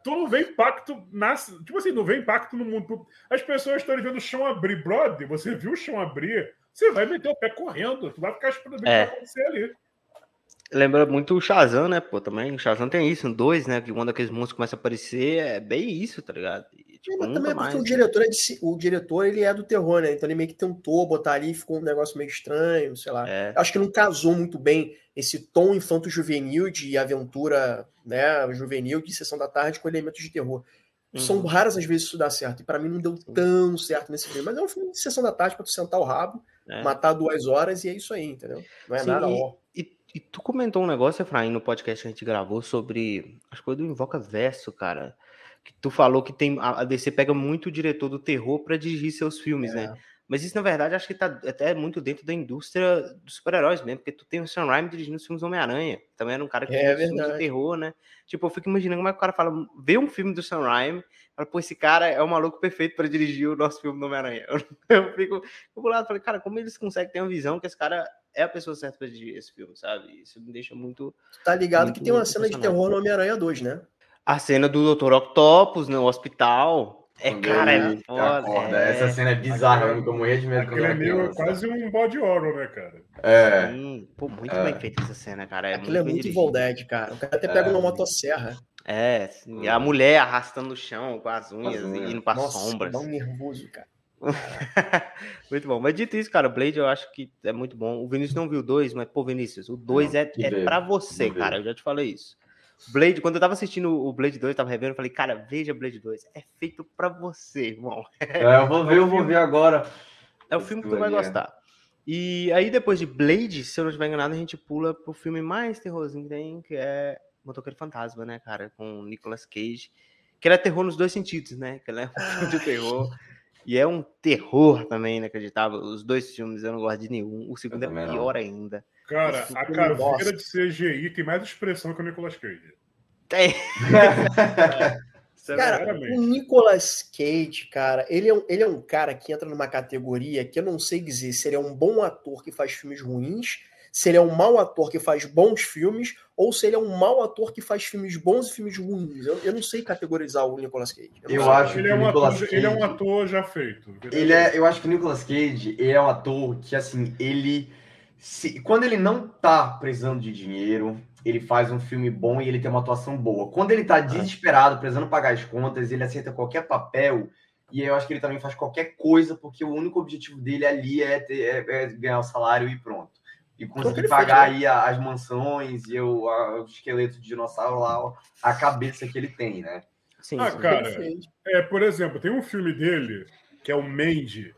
tu não vê impacto na. Tipo assim, não vê impacto no mundo. As pessoas estão vendo o chão abrir, brother. Você viu o chão abrir, você vai meter o pé correndo. Tu vai ficar esperando o que é. vai acontecer ali. Lembra muito o Shazam, né, pô, também. O Shazam tem isso, um dois, né, que quando aqueles monstros começam a aparecer, é bem isso, tá ligado? E, tipo, é, também é porque o diretor, é de, o diretor, ele é do terror, né, então ele meio que tentou botar ali, ficou um negócio meio estranho, sei lá. É. Acho que não casou muito bem esse tom infanto-juvenil de aventura, né, juvenil, de Sessão da Tarde com elementos de terror. Uhum. São raras as vezes isso dá certo, e para mim não deu tão certo nesse filme, mas é um filme de Sessão da Tarde para tu sentar o rabo, é. matar duas horas e é isso aí, entendeu? Não é Sim, nada ó. E e tu comentou um negócio, Efraim, no podcast que a gente gravou sobre as coisas do Invoca Verso, cara. Que tu falou que tem a DC pega muito o diretor do terror para dirigir seus filmes, né? é. né? Mas isso, na verdade, acho que tá até muito dentro da indústria dos super-heróis mesmo, porque tu tem o Sam Raimi dirigindo os filmes do Homem-Aranha. Também era um cara que é, filmes de terror, né? Tipo, eu fico imaginando como é que o cara fala, vê um filme do Sam Raimi, fala, pô, esse cara é o maluco perfeito para dirigir o nosso filme do Homem-Aranha. Eu, eu fico, eu vou lá e falei, cara, como eles conseguem ter uma visão que esse cara é a pessoa certa pra dirigir esse filme, sabe? Isso me deixa muito. Tá ligado muito, que tem uma cena de terror no Homem-Aranha 2, né? A cena do Dr. Octopus no hospital. É, cara, é foda. É... Essa cena é bizarra, eu morria de medo quando é meio quase um body horror, né, cara? É. Sim. Pô, muito é. bem feita essa cena, cara. É Aquilo muito é muito Evil Dead, cara. O cara até pega é. uma motosserra. É, sim. a mulher arrastando o chão com as unhas, as unhas. indo pra Nossa, sombras. Dá um nervoso, cara. muito bom. Mas dito isso, cara, Blade eu acho que é muito bom. O Vinícius não viu o 2, mas, pô, Vinícius, o 2 é, é pra você, cara. Eu já te falei isso. Blade, quando eu tava assistindo o Blade 2, tava revendo, eu falei, cara, veja Blade 2. É feito pra você, irmão. É, eu vou ver, eu vou ver agora. É o filme que tu vai gostar. E aí, depois de Blade, se eu não estiver enganado, a gente pula pro filme mais terrorzinho que tem, que é Motoqueiro Fantasma, né, cara? Com Nicolas Cage. Que ele é terror nos dois sentidos, né? Que ele é um filme de terror. E é um terror também inacreditável. Os dois filmes eu não gosto de nenhum. O segundo é pior não. ainda. Cara, a caveira de CGI tem mais expressão que o Nicolas Cage. Tem. cara, o Nicolas Cage, cara, ele é, um, ele é um cara que entra numa categoria que eu não sei dizer se ele é um bom ator que faz filmes ruins se ele é um mau ator que faz bons filmes ou se ele é um mau ator que faz filmes bons e filmes ruins. Eu, eu não sei categorizar o Nicolas Cage. Eu, eu acho ele, é um ator, Cage, ele é um ator já feito. Ele é, eu acho que o Nicolas Cage é um ator que, assim, ele. Se, quando ele não tá precisando de dinheiro, ele faz um filme bom e ele tem uma atuação boa. Quando ele tá desesperado, precisando pagar as contas, ele aceita qualquer papel. E eu acho que ele também faz qualquer coisa, porque o único objetivo dele ali é, ter, é, é ganhar o salário e pronto e conseguir pagar né? aí as mansões e o, a, o esqueleto de dinossauro lá, a cabeça que ele tem, né? Sim, ah, sim. cara, é, por exemplo, tem um filme dele que é o Mandy.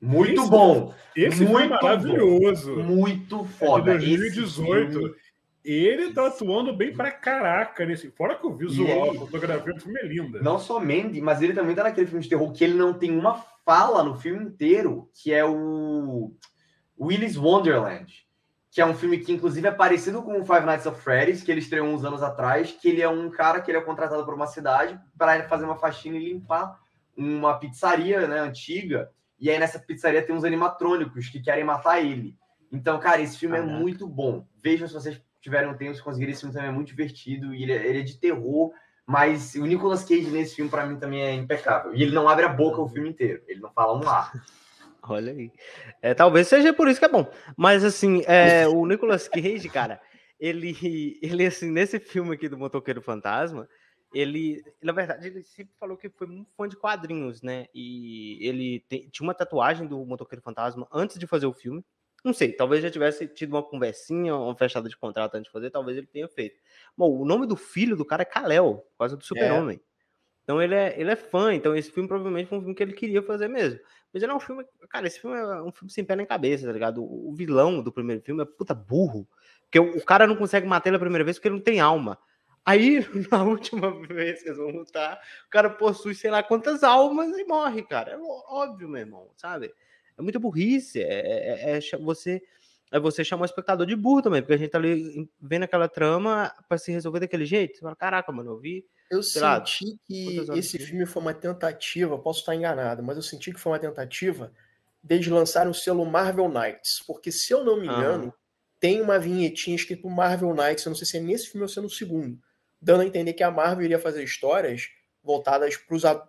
Muito esse, bom. Esse muito maravilhoso. Bom. Muito foda. É de 2018. Ele tá atuando bem pra caraca nesse. Fora que o visual, ele... a fotografia do filme é linda. Não só Mandy, mas ele também tá naquele filme de terror que ele não tem uma fala no filme inteiro, que é o Willy's Wonderland, que é um filme que inclusive é parecido com o Five Nights at Freddy's, que ele estreou uns anos atrás, que ele é um cara que ele é contratado por uma cidade para fazer uma faxina e limpar uma pizzaria, né, antiga. E aí nessa pizzaria tem uns animatrônicos que querem matar ele. Então, cara, esse filme Caraca. é muito bom. Vejam se vocês tiveram um tempo, se conseguirem, esse filme também é muito divertido. E ele, é, ele é de terror, mas o Nicolas Cage nesse filme, para mim, também é impecável. E ele não abre a boca o filme inteiro. Ele não fala um ar. Olha aí. É, talvez seja por isso que é bom. Mas, assim, é, o Nicolas Cage, cara, ele, ele, assim, nesse filme aqui do Motoqueiro Fantasma, ele, na verdade, ele sempre falou que foi muito fã de quadrinhos, né? E ele te, tinha uma tatuagem do Motoqueiro Fantasma antes de fazer o filme. Não sei, talvez já tivesse tido uma conversinha, uma fechada de contrato antes de fazer, talvez ele tenha feito. Bom, o nome do filho do cara é Kal-El, por causa do é. Super-Homem. É. Então ele é, ele é fã, então esse filme provavelmente foi um filme que ele queria fazer mesmo. Mas ele é um filme, cara, esse filme é um filme sem pé nem cabeça, tá ligado? O, vilão do primeiro filme é puta burro, porque o, o, cara não consegue matar ele a primeira vez porque ele não tem alma. Aí, na última vez que eles vão lutar, o cara possui sei lá quantas almas e morre, cara. É óbvio, meu irmão, sabe? é muita burrice. É, é, é, você é você chamar o espectador de burro também, porque a gente tá ali vendo aquela trama para se resolver daquele jeito. Você fala, caraca, mano, eu vi. Eu senti lá, que esse filme foi uma tentativa, posso estar enganado, mas eu senti que foi uma tentativa desde lançar o selo Marvel Knights, porque se eu não me engano, tem uma vinhetinha escrito Marvel Knights, eu não sei se é nesse filme ou se é no segundo, dando a entender que a Marvel iria fazer histórias voltadas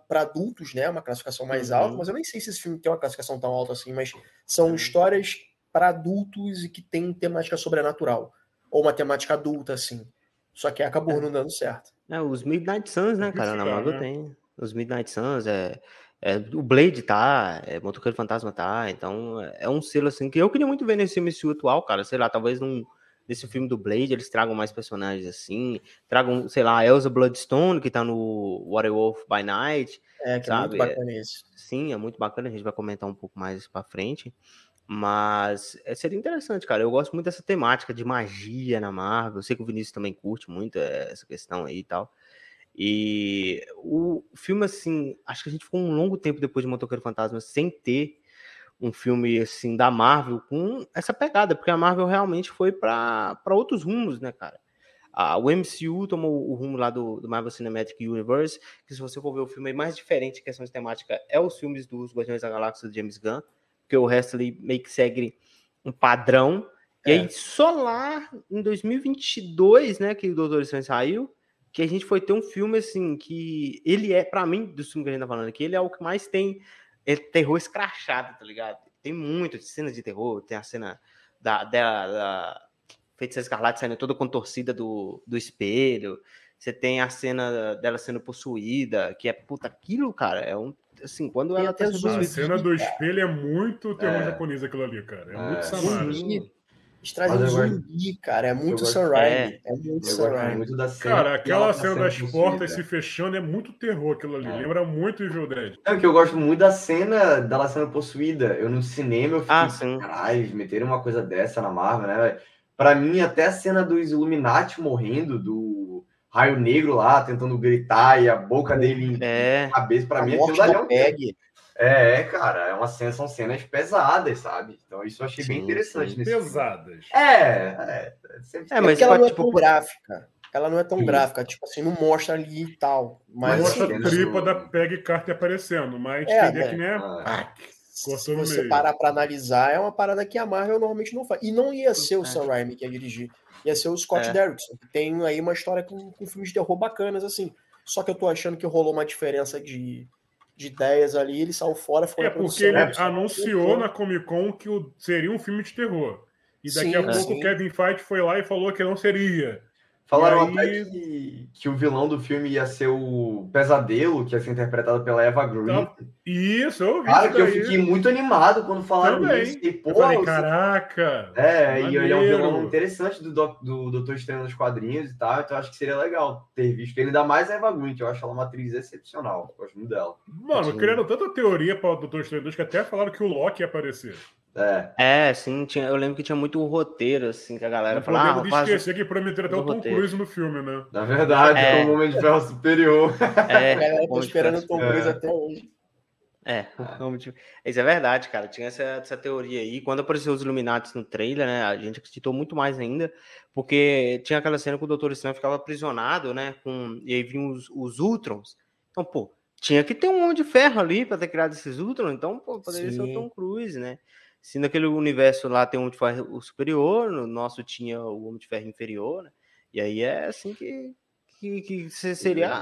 para adultos, né? Uma classificação mais uhum. alta, mas eu nem sei se esse filme tem uma classificação tão alta assim, mas são uhum. histórias para adultos e que tem temática sobrenatural. Ou uma temática adulta, assim. Só que acabou é. não dando certo. É, os Midnight Suns, né, cara? Na Marvel né? tem. Os Midnight Suns, é, é, o Blade tá, é, Motoqueiro Fantasma tá, então é, é um selo assim que eu queria muito ver nesse MCU atual, cara. Sei lá, talvez num desse filme do Blade, eles tragam mais personagens assim, tragam, sei lá, a Elsa Bloodstone, que tá no Werewolf by Night. É, que sabe? é muito bacana isso. Sim, é muito bacana, a gente vai comentar um pouco mais pra frente. Mas é, seria interessante, cara. Eu gosto muito dessa temática de magia na Marvel. Eu sei que o Vinícius também curte muito essa questão aí e tal. E o filme, assim, acho que a gente ficou um longo tempo depois de Motoqueiro Fantasma sem ter um filme assim da Marvel com essa pegada, porque a Marvel realmente foi para outros rumos, né, cara? A, o MCU tomou o rumo lá do, do, Marvel Cinematic Universe, que se você for ver o filme mais diferente em questão de temática é os filmes dos Guardiões da Galáxia do James Gunn, porque o resto ali meio que segue um padrão. É. E aí, só lá em 2022, né, que o Doutor Estranho saiu, que a gente foi ter um filme assim que ele é, para mim, do filme que a gente tá falando aqui, ele é o que mais tem é terror escrachado, tá ligado? Tem muitas cenas de terror, tem a cena da, da, da Feiticeira Escarlate saindo toda contorcida do, do espelho, você tem a cena dela sendo possuída, que é puta, aquilo, cara, é um. Assim, quando ela tá A cena do espelho é muito terror é. japonês, aquilo ali, cara. É, é muito samara. Eles trazem um zumbi, cara. É muito Sam Raimi. É, muito da cena, cara, aquela cena, cena das portas se fechando é muito terror aquilo ali. É. Lembra muito Evil Dead. É que eu gosto muito da cena dela sendo possuída. Eu no cinema eu fiquei, ah, sim. caralho, meteram uma coisa dessa na Marvel, né? Pra mim, até a cena dos Illuminati morrendo, do Raio Negro lá, tentando gritar e a boca dele é. em cabeça, pra a mim aquilo ali é um... É, cara, é uma cena, são cenas pesadas, sabe? Então isso eu achei sim, bem interessante. Sim. Pesadas. É, é. É, mas ela não é tipo... tão gráfica. Ela não é tão sim. gráfica, tipo assim, não mostra ali e tal. Mas mostra a tripa da Peg Carter aparecendo, mas é, é. que, né? Ah, se você meio. parar pra analisar, é uma parada que a Marvel normalmente não faz. E não ia ser o Sam Raimi que ia dirigir. Ia ser o Scott é. Derrickson, que tem aí uma história com, com filmes de terror bacanas, assim. Só que eu tô achando que rolou uma diferença de, de ideias ali, ele saiu fora. Foi é porque ele anunciou na Comic Con que seria um filme de terror. E daqui sim, a pouco o Kevin Feige foi lá e falou que não seria. Falaram aí... até que, que, o vilão do filme ia ser o Pesadelo, que ia ser interpretado pela Eva Green. Então, isso, eu vi Cara, que eu fiquei muito animado quando falaram Também. isso. E, pô, falei, caraca! É, e ele é um vilão interessante do, do Doutor Estranho nos quadrinhos e tal, então acho que seria legal ter visto ele, ainda mais a Eva Green, que eu acho ela uma atriz excepcional. Eu gosto muito dela. Mano, criaram tanta teoria para o Doutor Estranho 2 que até falaram que o Loki ia aparecer. É. É, sim, tinha, eu lembro que tinha muito roteiro, assim, que a galera Não falava, ah, podemos faz... esquecer que prometeram até o Tom roteiro. Cruise no filme, né? Na verdade, É. é um Homem de Ferro superior. É, A galera tá esperando o Tom é. Cruise até hoje. É, de- isso é verdade, cara. Tinha essa, essa teoria aí. Quando apareceu os Illuminati no trailer, né? A gente acreditou muito mais ainda, porque tinha aquela cena que o Doutor Estranho ficava aprisionado, né? Com, e aí vinham os, os Ultrons. Então, pô, tinha que ter um Homem de Ferro ali para ter criado esses Ultrons. Então, pô, poderia ser o Sim. Tom Cruise, né? Se naquele universo lá tem um Homem de Ferro superior, no nosso tinha o Homem de Ferro inferior, né? E aí é assim que, que, que se- seria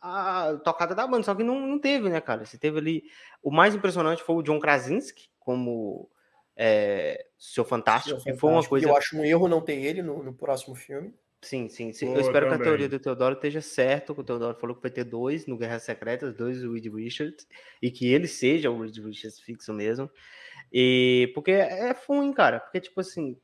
a, a tocada da banda, só que não, não teve, né, cara? Você teve ali. O mais impressionante foi o John Krasinski, como é, seu Fantástico, que foi uma coisa. Eu acho um erro não ter ele no, no próximo filme. Sim, sim. sim. Boa, Eu espero que a também. teoria do Teodoro esteja certa. que O Teodoro falou que vai ter dois no Guerras Secretas, dois do Reed Richards, e que ele seja o Reed Richards fixo mesmo. E porque é ruim, cara. Porque, tipo assim,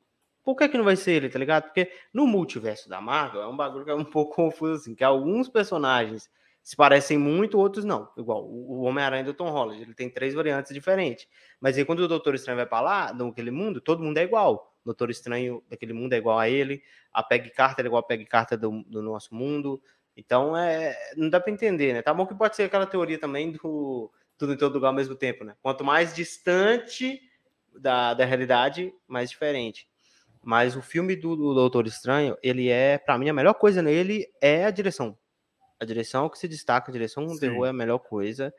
por que, que não vai ser ele, tá ligado? Porque no multiverso da Marvel é um bagulho que é um pouco confuso, assim, que alguns personagens se parecem muito, outros não. Igual o Homem-Aranha do Tom Holland, ele tem três variantes diferentes. Mas aí quando o Doutor Estranho vai pra lá, naquele mundo, todo mundo é igual. O Doutor Estranho daquele mundo é igual a ele, a Peggy Carter é igual a Peggy Carter do, do nosso mundo. Então, é, não dá pra entender, né? Tá bom que pode ser aquela teoria também do tudo em todo lugar ao mesmo tempo, né? Quanto mais distante da, da realidade, mais diferente. Mas o filme do, do Doutor Estranho, ele é, pra mim, a melhor coisa nele é a direção. A direção o que se destaca, a direção do terror é a melhor coisa.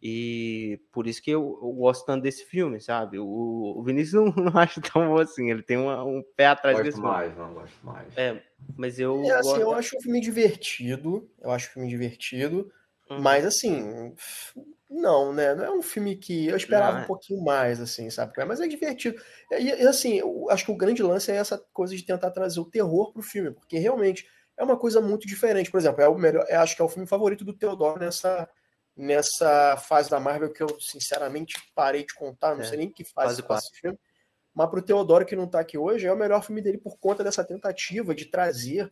E por isso que eu, eu gosto tanto desse filme, sabe? O, o Vinícius não, não acha tão bom assim, ele tem uma- um pé atrás Gosto desse filme. mais, não gosto mais. É, mas eu. É, assim, gosto- eu acho um filme divertido. Eu acho um filme divertido. Uhum. Mas assim, não, né? Não é um filme que eu esperava Não, é. um pouquinho mais, assim, sabe? Mas é divertido. E, e, assim, eu acho que o grande lance é essa coisa de tentar trazer o terror pro filme, porque realmente é uma coisa muito diferente. Por exemplo, é o melhor, eu acho que é o filme favorito do Theodore nessa, nessa fase da Marvel que eu sinceramente parei de contar, não É, sei nem que fase faz esse filme. Mas pro Teodoro que não tá aqui hoje, é o melhor filme dele por conta dessa tentativa de trazer é,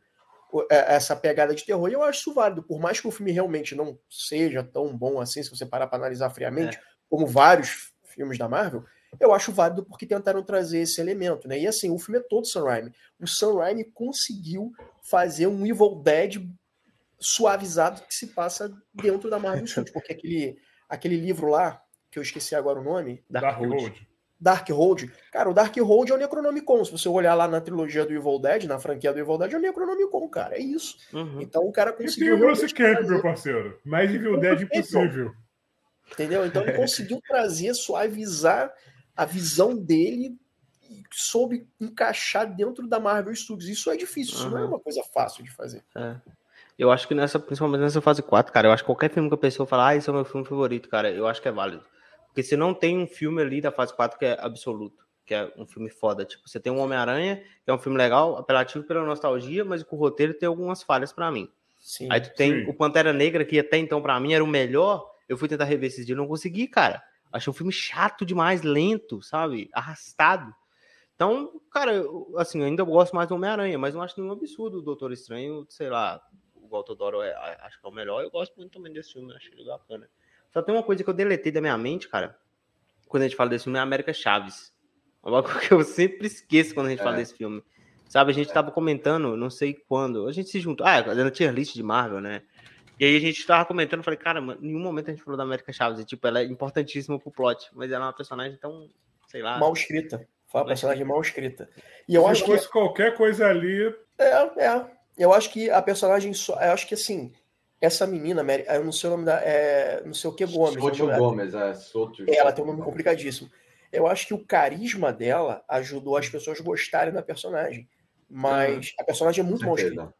essa pegada de terror. E eu acho isso válido, por mais que o filme realmente não seja tão bom assim, se você parar para analisar friamente, É. como vários filmes da Marvel, eu acho válido porque tentaram trazer esse elemento, né? E assim, o filme é todo Sam Raimi. O Sam Raimi conseguiu fazer um Evil Dead suavizado que se passa dentro da Marvel Studios, porque aquele, aquele livro lá, que eu esqueci agora o nome, Dark Road. Road. Darkhold, cara, o Darkhold é o Necronomicon. Se você olhar lá na trilogia do Evil Dead, na franquia do Evil Dead, é o Necronomicon, cara. É isso. Uhum. Então o cara E tem conseguiu. o Bruce Camp, meu parceiro. Mais Evil Dead impossível. entendeu? Então ele conseguiu trazer, suavizar a visão dele e soube encaixar dentro da Marvel Studios. Isso é difícil, isso não é Uhum. uma coisa fácil de fazer. É. Eu acho que nessa, principalmente nessa fase 4, cara, eu acho que qualquer filme que a pessoa falar, ah, esse é o meu filme favorito, cara, eu acho que é válido. Porque você não tem um filme ali da fase 4 que é absoluto, que é um filme foda. Tipo, você tem um Homem-Aranha, que é um filme legal, apelativo pela nostalgia, mas com o roteiro tem algumas falhas pra mim. Sim. Aí tu tem Sim. o Pantera Negra, que até então pra mim era o melhor. Eu fui tentar rever esses dias, não consegui, cara. Achei um filme chato demais, lento, sabe? Arrastado. Então, cara, eu, assim, eu ainda gosto mais do Homem-Aranha, mas não acho nenhum absurdo o Doutor Estranho, sei lá, o Galtodoro é, acho que é o melhor. Eu gosto muito também desse filme, achei ele bacana. Só tem uma coisa que eu deletei da minha mente, cara, quando a gente fala desse filme, é a América Chaves. É uma coisa que eu sempre esqueço quando a gente É. fala desse filme. Sabe, a gente tava comentando, não sei quando, a gente se juntou, ah, na tier list de Marvel, né? E aí a gente tava comentando, eu falei, cara, em nenhum momento a gente falou da América Chaves, e, tipo, ela é importantíssima pro plot, mas ela é uma personagem tão, sei lá... Mal escrita. Foi uma personagem mal escrita. E eu Se acho que fosse qualquer coisa ali, É, é. Eu acho que a personagem só. Eu acho que assim, essa menina, Mary, eu não sei o nome da. É, não sei o que Gomes. Soto nome- Gomes, é. Soto. É, ela tem um nome complicadíssimo. Eu acho que o carisma dela ajudou as pessoas gostarem da personagem. Mas a personagem é muito mal escrita.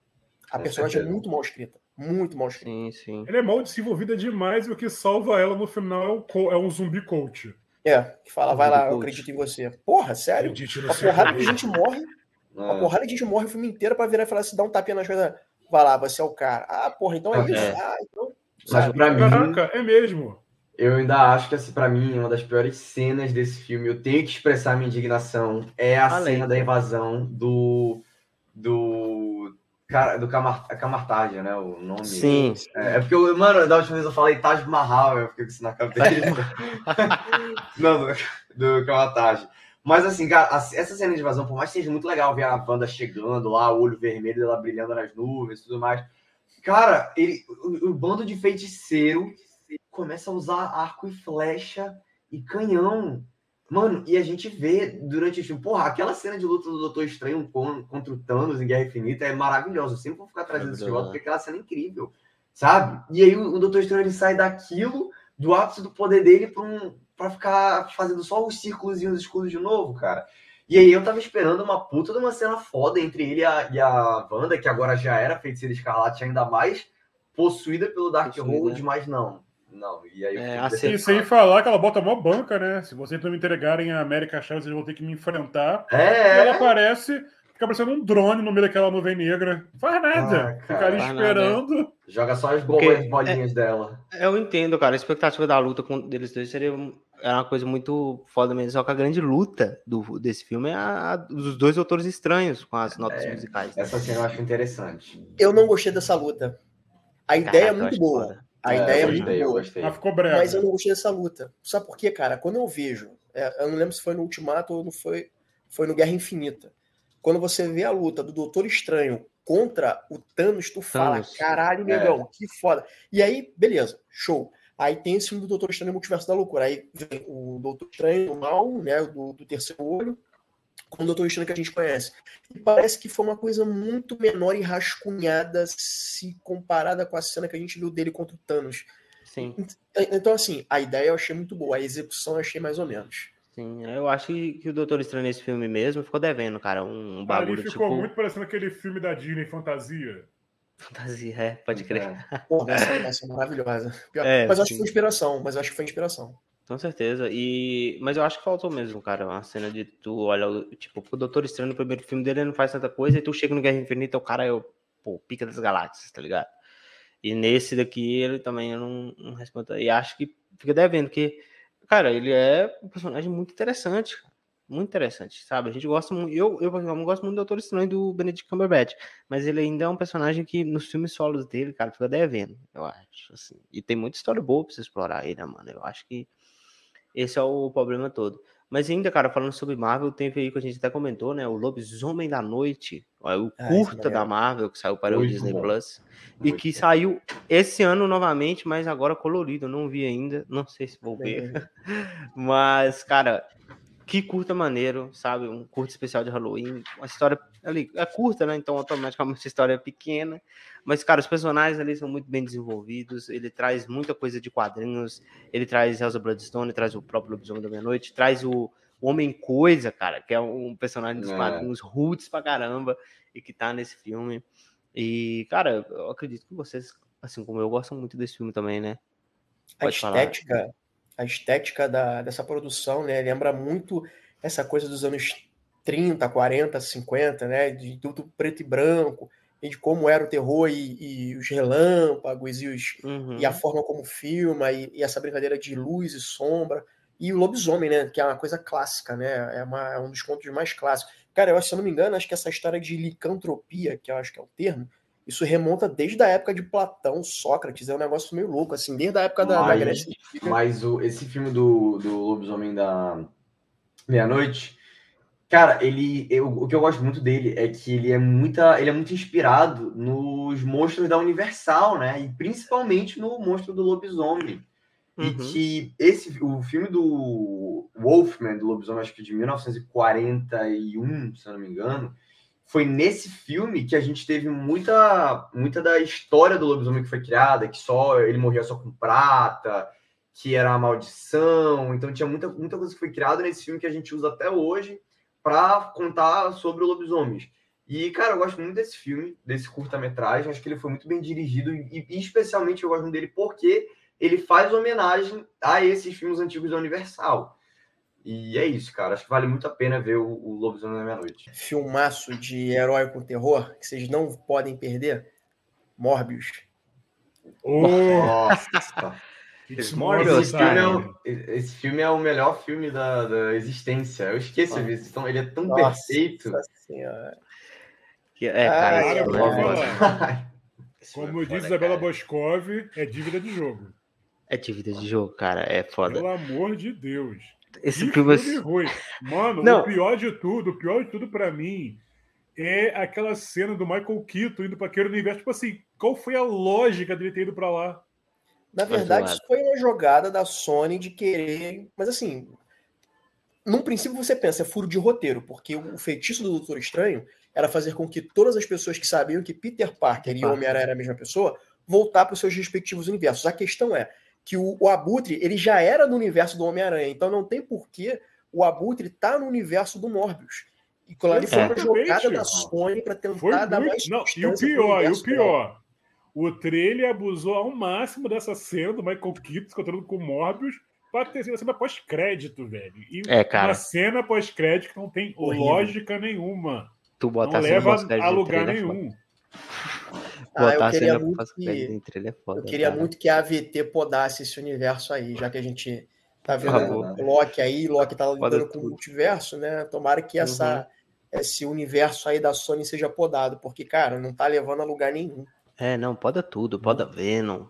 A Com personagem é certeza. muito mal escrita. Muito mal escrita. Sim, sim. ela é mal desenvolvida demais e o que salva ela no final é, é um zumbi coach. É, que fala, vai lá, eu acredito em você. Porra, sério? Acredite no seu porrada de gente morre. Uma É. porrada de gente morre o filme inteiro pra virar e falar assim, dá um tapinha nas coisas. Vai lá, você é o cara. Ah, porra, então é Ah, isso. é. Ah, então. Mas pra mim, Caraca, é mesmo. eu ainda acho que assim, pra mim, uma das piores cenas desse filme, eu tenho que expressar minha indignação, é a Além. cena da invasão do. do Cara, do Camar Camartage, né? O nome. Sim. É, é porque, eu, mano, da última vez eu falei Taj Mahal, eu fiquei com isso na cabeça. Não, do, do Camartage. Mas assim, cara, essa cena de invasão, por mais que seja muito legal ver a Wanda chegando lá, o olho vermelho dela brilhando nas nuvens e tudo mais. Cara, ele, o, o bando de feiticeiro começa a usar arco e flecha e canhão. Mano, e a gente vê durante o filme, porra, aquela cena de luta do Doutor Estranho contra o Thanos em Guerra Infinita é maravilhosa. Eu sempre vou ficar trazendo esse negócio porque aquela cena é incrível, sabe? E aí o, o Doutor Estranho ele sai daquilo, do ápice do poder dele, pra, um, pra ficar fazendo só os círculos escuros de novo, cara. E aí eu tava esperando uma puta de uma cena foda entre ele e a, e a Wanda, que agora já era feiticeira escarlate ainda mais possuída pelo Dark Hold, mas não. Não, e aí. É, assim, e sem falar que ela bota uma banca, né? Se vocês não me entregarem a América Chaves, vocês vão ter que me enfrentar. É. E ela aparece, fica parecendo um drone no meio daquela nuvem negra. Não faz nada. Ah, esperando. Nada. Joga só as bolas, bolinhas é, dela. Eu entendo, cara. A expectativa da luta com deles dois seria era uma coisa muito foda mesmo. Só que a grande luta do, desse filme é a, a dos dois autores estranhos com as notas é, musicais. Essa cena eu acho interessante. Eu não gostei dessa luta. A ideia é muito boa. Foda. A é, ideia é muito boa. Eu. Mas ficou breve. Mas eu não gostei dessa luta. Sabe por quê, cara? Quando eu vejo, é, eu não lembro se foi no Ultimato ou não foi, foi no Guerra Infinita. Quando você vê a luta do Doutor Estranho contra o Thanos, tu fala, Thanos. caralho, negão, é. que foda. E aí, beleza, show. Aí tem esse filme do Doutor Estranho Multiverso da Loucura. Aí vem o Doutor Estranho, o mal, né, do, do terceiro olho, com o Doutor Estranho que a gente conhece. E parece que foi uma coisa muito menor e rascunhada se comparada com a cena que a gente viu dele contra o Thanos. Sim. Então, assim, a ideia eu achei muito boa, a execução eu achei mais ou menos. Sim, eu acho que, o Doutor Estranho nesse filme mesmo ficou devendo, cara, um bagulho Ali ficou tipo... muito parecendo aquele filme da Disney, Fantasia. Fantasia, é, pode crer. É. Pô, essa, essa é maravilhosa. É, mas eu acho que foi inspiração, mas acho que foi inspiração. Com certeza. E... Mas eu acho que faltou mesmo, cara, a cena de tu olha, tipo, o Doutor Estranho no primeiro filme dele não faz tanta coisa, e tu chega no Guerra Infinita, o cara é o pô, pica das galáxias, tá ligado? E nesse daqui ele também não, não responde. E acho que fica devendo, que, cara, ele é um personagem muito interessante, muito interessante, sabe? A gente gosta muito, eu, eu, eu gosto muito do Doutor Estranho do Benedict Cumberbatch, mas ele ainda é um personagem que nos filmes solos dele, cara, fica devendo, eu acho, assim. E tem muita história boa pra você explorar aí, né, mano? Eu acho que esse é o problema todo. Mas ainda, cara, falando sobre Marvel, tem aí que a gente até comentou, né? O Lobisomem da Noite, o ah, curta da Marvel, que saiu para Muito o Disney bom. Plus. Muito e que bom. saiu esse ano novamente, mas agora colorido. Eu não vi ainda, não sei se vou ver. mas, cara, que curta maneiro, sabe? Um curto especial de Halloween. Uma história ali é curta, né? Então, automaticamente a história é pequena. Mas, cara, os personagens ali são muito bem desenvolvidos. Ele traz muita coisa de quadrinhos. Ele traz Elsa Bloodstone, traz o próprio Lobisomem da Meia-Noite, traz o Homem-Coisa, cara, que é um personagem dos é. quadrinhos roots pra caramba e que tá nesse filme. E, cara, eu acredito que vocês, assim como eu, gostam muito desse filme também, né? Pode a estética, falar a estética da, dessa produção, né? Lembra muito essa coisa dos anos 30, 40, 50, né? De tudo preto e branco, e de como era o terror e, e os relâmpagos e, os, uhum. e a forma como filma, e, e, essa brincadeira de luz e sombra. E o lobisomem, né? Que é uma coisa clássica, né? É, uma, é um dos contos mais clássicos. Cara, eu, se eu não me engano, acho que essa história de licantropia, que eu acho que é o termo, isso remonta desde a época de Platão, Sócrates, é um negócio meio louco, assim, desde a época da, mas, da Grécia. Mas o, esse filme do, do Lobisomem da Meia-Noite, cara, ele, eu, o que eu gosto muito dele é que ele é, muita, ele é muito inspirado nos monstros da Universal, né? E principalmente no monstro do lobisomem. Uhum. E que esse, o filme do Wolfman, do lobisomem, acho que de 1941, se eu não me engano, foi nesse filme que a gente teve muita, muita da história do lobisomem que foi criada, que só ele morria só com prata, que era uma maldição. Então tinha muita, muita coisa que foi criada nesse filme que a gente usa até hoje para contar sobre o lobisomem. E, cara, eu gosto muito desse filme, desse curta-metragem. Acho que ele foi muito bem dirigido e, e, especialmente, eu gosto dele porque ele faz homenagem a esses filmes antigos da Universal. E é isso, cara. Acho que vale muito a pena ver o, o Lobisomem da Meia-Noite. Filmaço de herói com terror que vocês não podem perder. Morbius. Oh. Nossa! Esse, Morbius, esse, filme é o, esse filme é o melhor filme da, da existência. Eu esqueço, então, ele é tão Nossa perfeito. Senhora. É, cara, Ai, Cara, é. Esse filme Como é diz Isabela cara. Boscov, é dívida de jogo. É dívida de jogo, cara. É foda. Pelo amor de Deus. Esse Que filme. filme ruim. Mano, Não. o pior de tudo, o pior de tudo pra mim é aquela cena do Michael Keaton indo pra aquele universo. Tipo assim, qual foi a lógica dele ter ido pra lá? Na verdade, isso foi uma jogada da Sony de querer. Mas assim, num princípio você pensa, é furo de roteiro, porque o feitiço do Doutor Estranho era fazer com que todas as pessoas que sabiam que Peter Parker e. Homem-Aranha eram a mesma pessoa voltar para os seus respectivos universos. A questão é que o, o Abutre ele já era no universo do Homem-Aranha, então não tem porquê o Abutre tá no universo do Morbius. E claro, foi uma jogada da Sony para Foi tentar dar mais. Não, e o pior, e o pior. O trailer abusou ao máximo dessa cena do Michael Keaton encontrando com o Morbius pra ter sido uma cena pós-crédito, velho. E É, cara. uma cena pós-crédito que não tem Horrível. lógica nenhuma. Tu Não botar leva a lugar nenhum. Ah, eu queria muito que- é foda. Eu queria cara. muito que a AVT podasse esse universo aí, já que a gente tá vendo o Loki aí, Loki tá lidando Poda com o multiverso, né? Tomara que essa, Uhum. esse universo aí da Sony seja podado, porque, cara, não tá levando a lugar nenhum. É, não, poda tudo, poda Venom.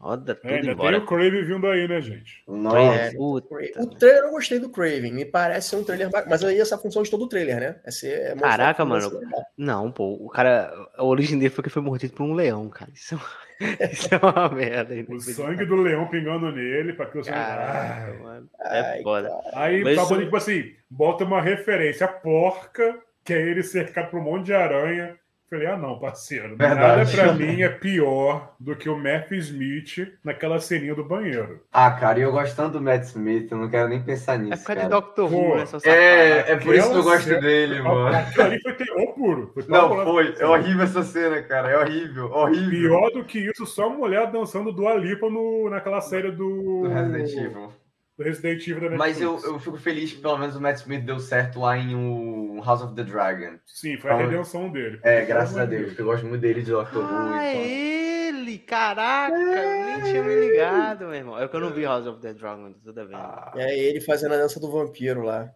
Roda tudo É, ainda tem embora. o Crave vindo aí, né, gente? Nossa. É, Puta. O trailer eu gostei do Craven, me parece ser um trailer bacana, mas aí essa função de todo o trailer, né? É ser, é Caraca, mano. Não, pô, o cara. A origem dele foi que foi mordido por um leão, cara. Isso é uma, isso é uma merda. O sangue do leão pingando nele pra que o sangue. Caraca, Ah. mano. É Ai, foda. Aí, Mas tá isso- bonito, tipo assim, bota uma referência porca, que é ele cercado por um monte de aranha. Falei, ah, não, parceiro. Nada Verdade. pra mim é pior do que o Matthew Smith naquela ceninha do banheiro. Ah, cara, e eu gosto tanto do Matt Smith, eu não quero nem pensar É nisso. por causa de Pô, Who, né? É, é por isso que eu gosto cena- dele, mano. Aquilo ali foi terror puro. Foi Não, foi. É horrível essa cena, cara. É horrível. Horrível. Pior do que isso, só mulher dançando do Alipa no, naquela série do, Do Resident Evil. Do Resident Evil da Mas eu, eu fico feliz que pelo menos o Matt Smith deu certo lá em o House of the Dragon. Sim, foi a Ah, redenção dele. É, graças a Deus, porque eu gosto muito dele de Doctor Who Ah, e tal. ele! Caraca, eu nem tinha me ligado, meu irmão. É que eu não vi House of the Dragon, tudo a ver. Ah, É ele fazendo a dança do vampiro lá.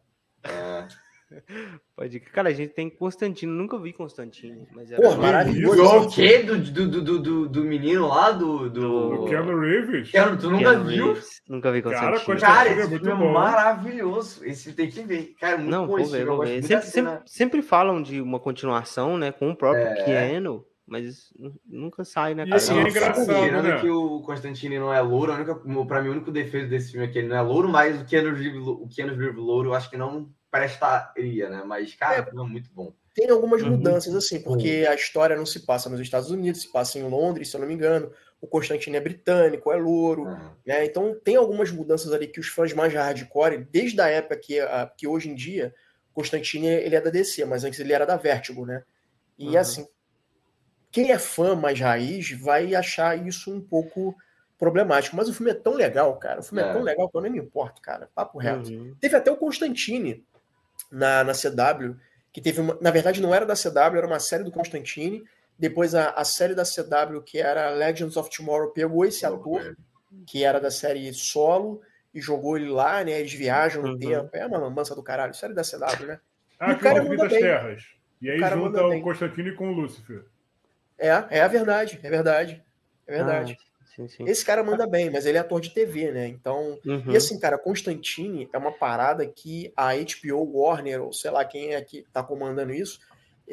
é. Pode Cara, a gente tem Constantino, nunca vi Constantino, mas era. Pô, maravilhoso. O quê? Do, do, do, do, do- menino lá do. Do do... Keanu Reeves. Keanu, tu nunca Keanu viu? Reeves. Nunca vi Cara, Constantino. Constantino- Cara, é esse muito filme bom. é maravilhoso. Esse tem que ver. Cara, muito Não, bom vou ver, vou ver. Sempre, sempre, sempre falam de uma continuação, né, com o próprio É. Keanu, mas nu- nunca sai, né, E cara? assim, é engraçado, né? que o Constantine não é louro, a única, pra mim, o único defeito desse filme é que ele não é louro, mas o Keanu Reeves, o Keanu Reeves louro, eu acho que não prestaria, né? Mas, cara, É. é muito bom. Tem algumas Uhum. mudanças, assim, porque a história não se passa nos Estados Unidos, se passa em Londres, se eu não me engano. O Constantino é britânico, é louro. Ah, né? Então tem algumas mudanças ali que os fãs mais hardcore, desde a época que, a, que hoje em dia, Constantine ele é da DC, mas antes ele era da Vertigo, né? E Uhum. assim, quem é fã mais raiz vai achar isso um pouco problemático. Mas o filme é tão legal, cara. O filme é, É. tão legal que eu nem me importo, cara. Papo reto. Uhum. Teve até o Constantine na, na CW, que teve uma. Na verdade, não era da CW, era uma série do Constantine. Depois a, a série da CW, que era Legends of Tomorrow, pegou esse ator, que era da série solo, e jogou ele lá, né? Eles viajam no Uhum. tempo. É uma lambança do caralho. Série da CW, né? Ah, E o que cara manda das bem. Terras. E aí O junta o bem. Constantino com o Lúcifer. É, é a verdade, é verdade. É verdade. Ah, sim, sim. Esse cara manda bem, mas ele é ator de TV, né? Então. Uhum. E assim, cara, Constantine é uma parada que a HBO, Warner, ou sei lá quem é que tá comandando isso,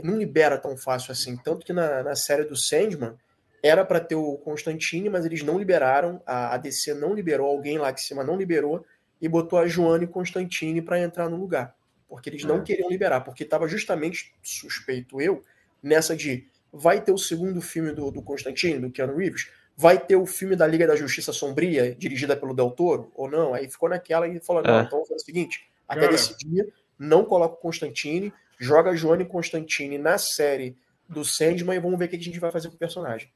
não libera tão fácil assim. Tanto que na, na série do Sandman era para ter o Constantine, mas eles não liberaram, a, a DC não liberou, alguém lá de cima não liberou, e botou a Joanne Constantine para entrar no lugar. Porque eles não É. queriam liberar, porque tava justamente, suspeito eu, nessa de vai ter o segundo filme do, do Constantine, do Keanu Reeves, vai ter o filme da Liga da Justiça Sombria, dirigida pelo Del Toro, ou não? Aí ficou naquela e falou: não, É. então vamos fazer o seguinte: até Cara. desse dia, não coloca o Constantine, joga Johnny Constantine na série do Sandman e vamos ver o que a gente vai fazer com o personagem.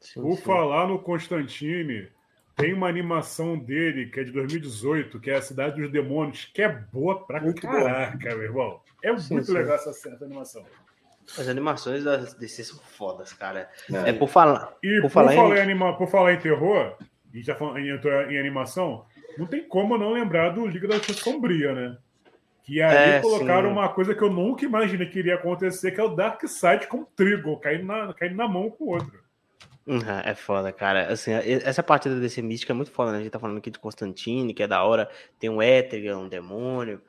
Sim, Por sim. falar no Constantine, tem uma animação dele que é de 2018, que é a Cidade dos Demônios, que é boa pra Muito boa. caraca, meu irmão. É Sim, muito sim. legal essa, essa animação. As animações das DC são fodas, cara. É. É por falar. E Por por, falar falar, em- em... anima- por falar em terror, e já falando em, em animação, não tem como não lembrar do Liga da Justiça Sombria, né? Que aí é, colocaram sim. uma coisa que eu nunca imaginei que iria acontecer, que é o Dark Side com o Trigo, caindo na, caindo na mão com o outro. Uhum, é foda, cara. Assim, essa parte da DC Mística é muito foda, né? A gente tá falando aqui de Constantine, que é da hora. Tem um Éter, um demônio,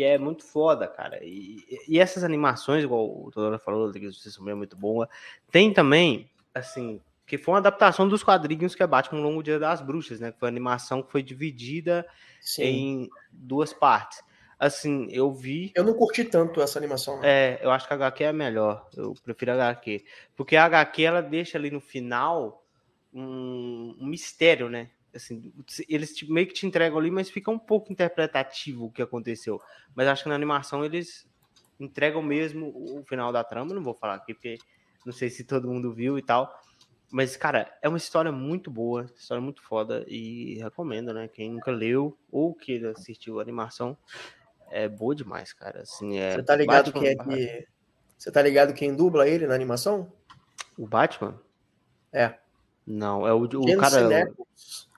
que é muito foda, cara. E, e essas animações, igual o Todora falou, que Justiça é muito boa. Tem também, assim, que foi uma adaptação dos quadrinhos que é Batman Longo Dia das Bruxas, né? Que foi uma animação que foi dividida Sim. em duas partes assim, eu vi. Eu não curti tanto essa animação. Não. É, eu acho que a HQ é melhor. Eu prefiro a HQ. Porque a HQ ela deixa ali no final um, um mistério, né? Assim, eles te, meio que te entregam ali, mas fica um pouco interpretativo o que aconteceu. Mas acho que na animação eles entregam mesmo o final da trama. Não vou falar aqui, porque não sei se todo mundo viu e tal. Mas, cara, é uma história muito boa, história muito foda e recomendo, né? Quem nunca leu ou que assistiu a animação, é boa demais, cara. Assim, é Você tá ligado Batman, que é que... Você tá ligado quem dubla ele na animação? O Batman? É. Não, é o, o cara.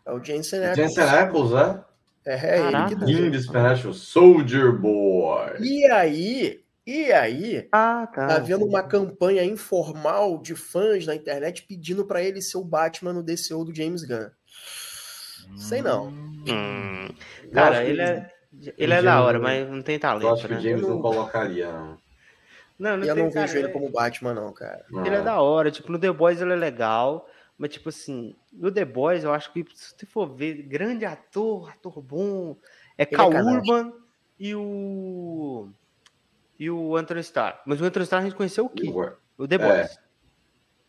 É o Jensen Ackles. Jensen Ackles, é? É, é ele que dubla. Indispensable Soldier Boy. E aí, e aí, ah, tá, tá vendo uma campanha informal de fãs na internet pedindo para ele ser o Batman no DCU do James Gunn. Sei não. Hum. Cara, ele é, ele é da hora, mas não tem talento. Eu acho que né? o James não colocaria, não. Não, não eu não vejo ele como Batman, não, cara. Ele é da hora. Tipo, no The Boys ele é legal. Mas, tipo assim, no The Boys, eu acho que, se você for ver, grande ator, ator bom, é Cal é Urban e o. E o Anthony Starr. Mas o Anthony Starr a gente conheceu o quê? O The Boys. É.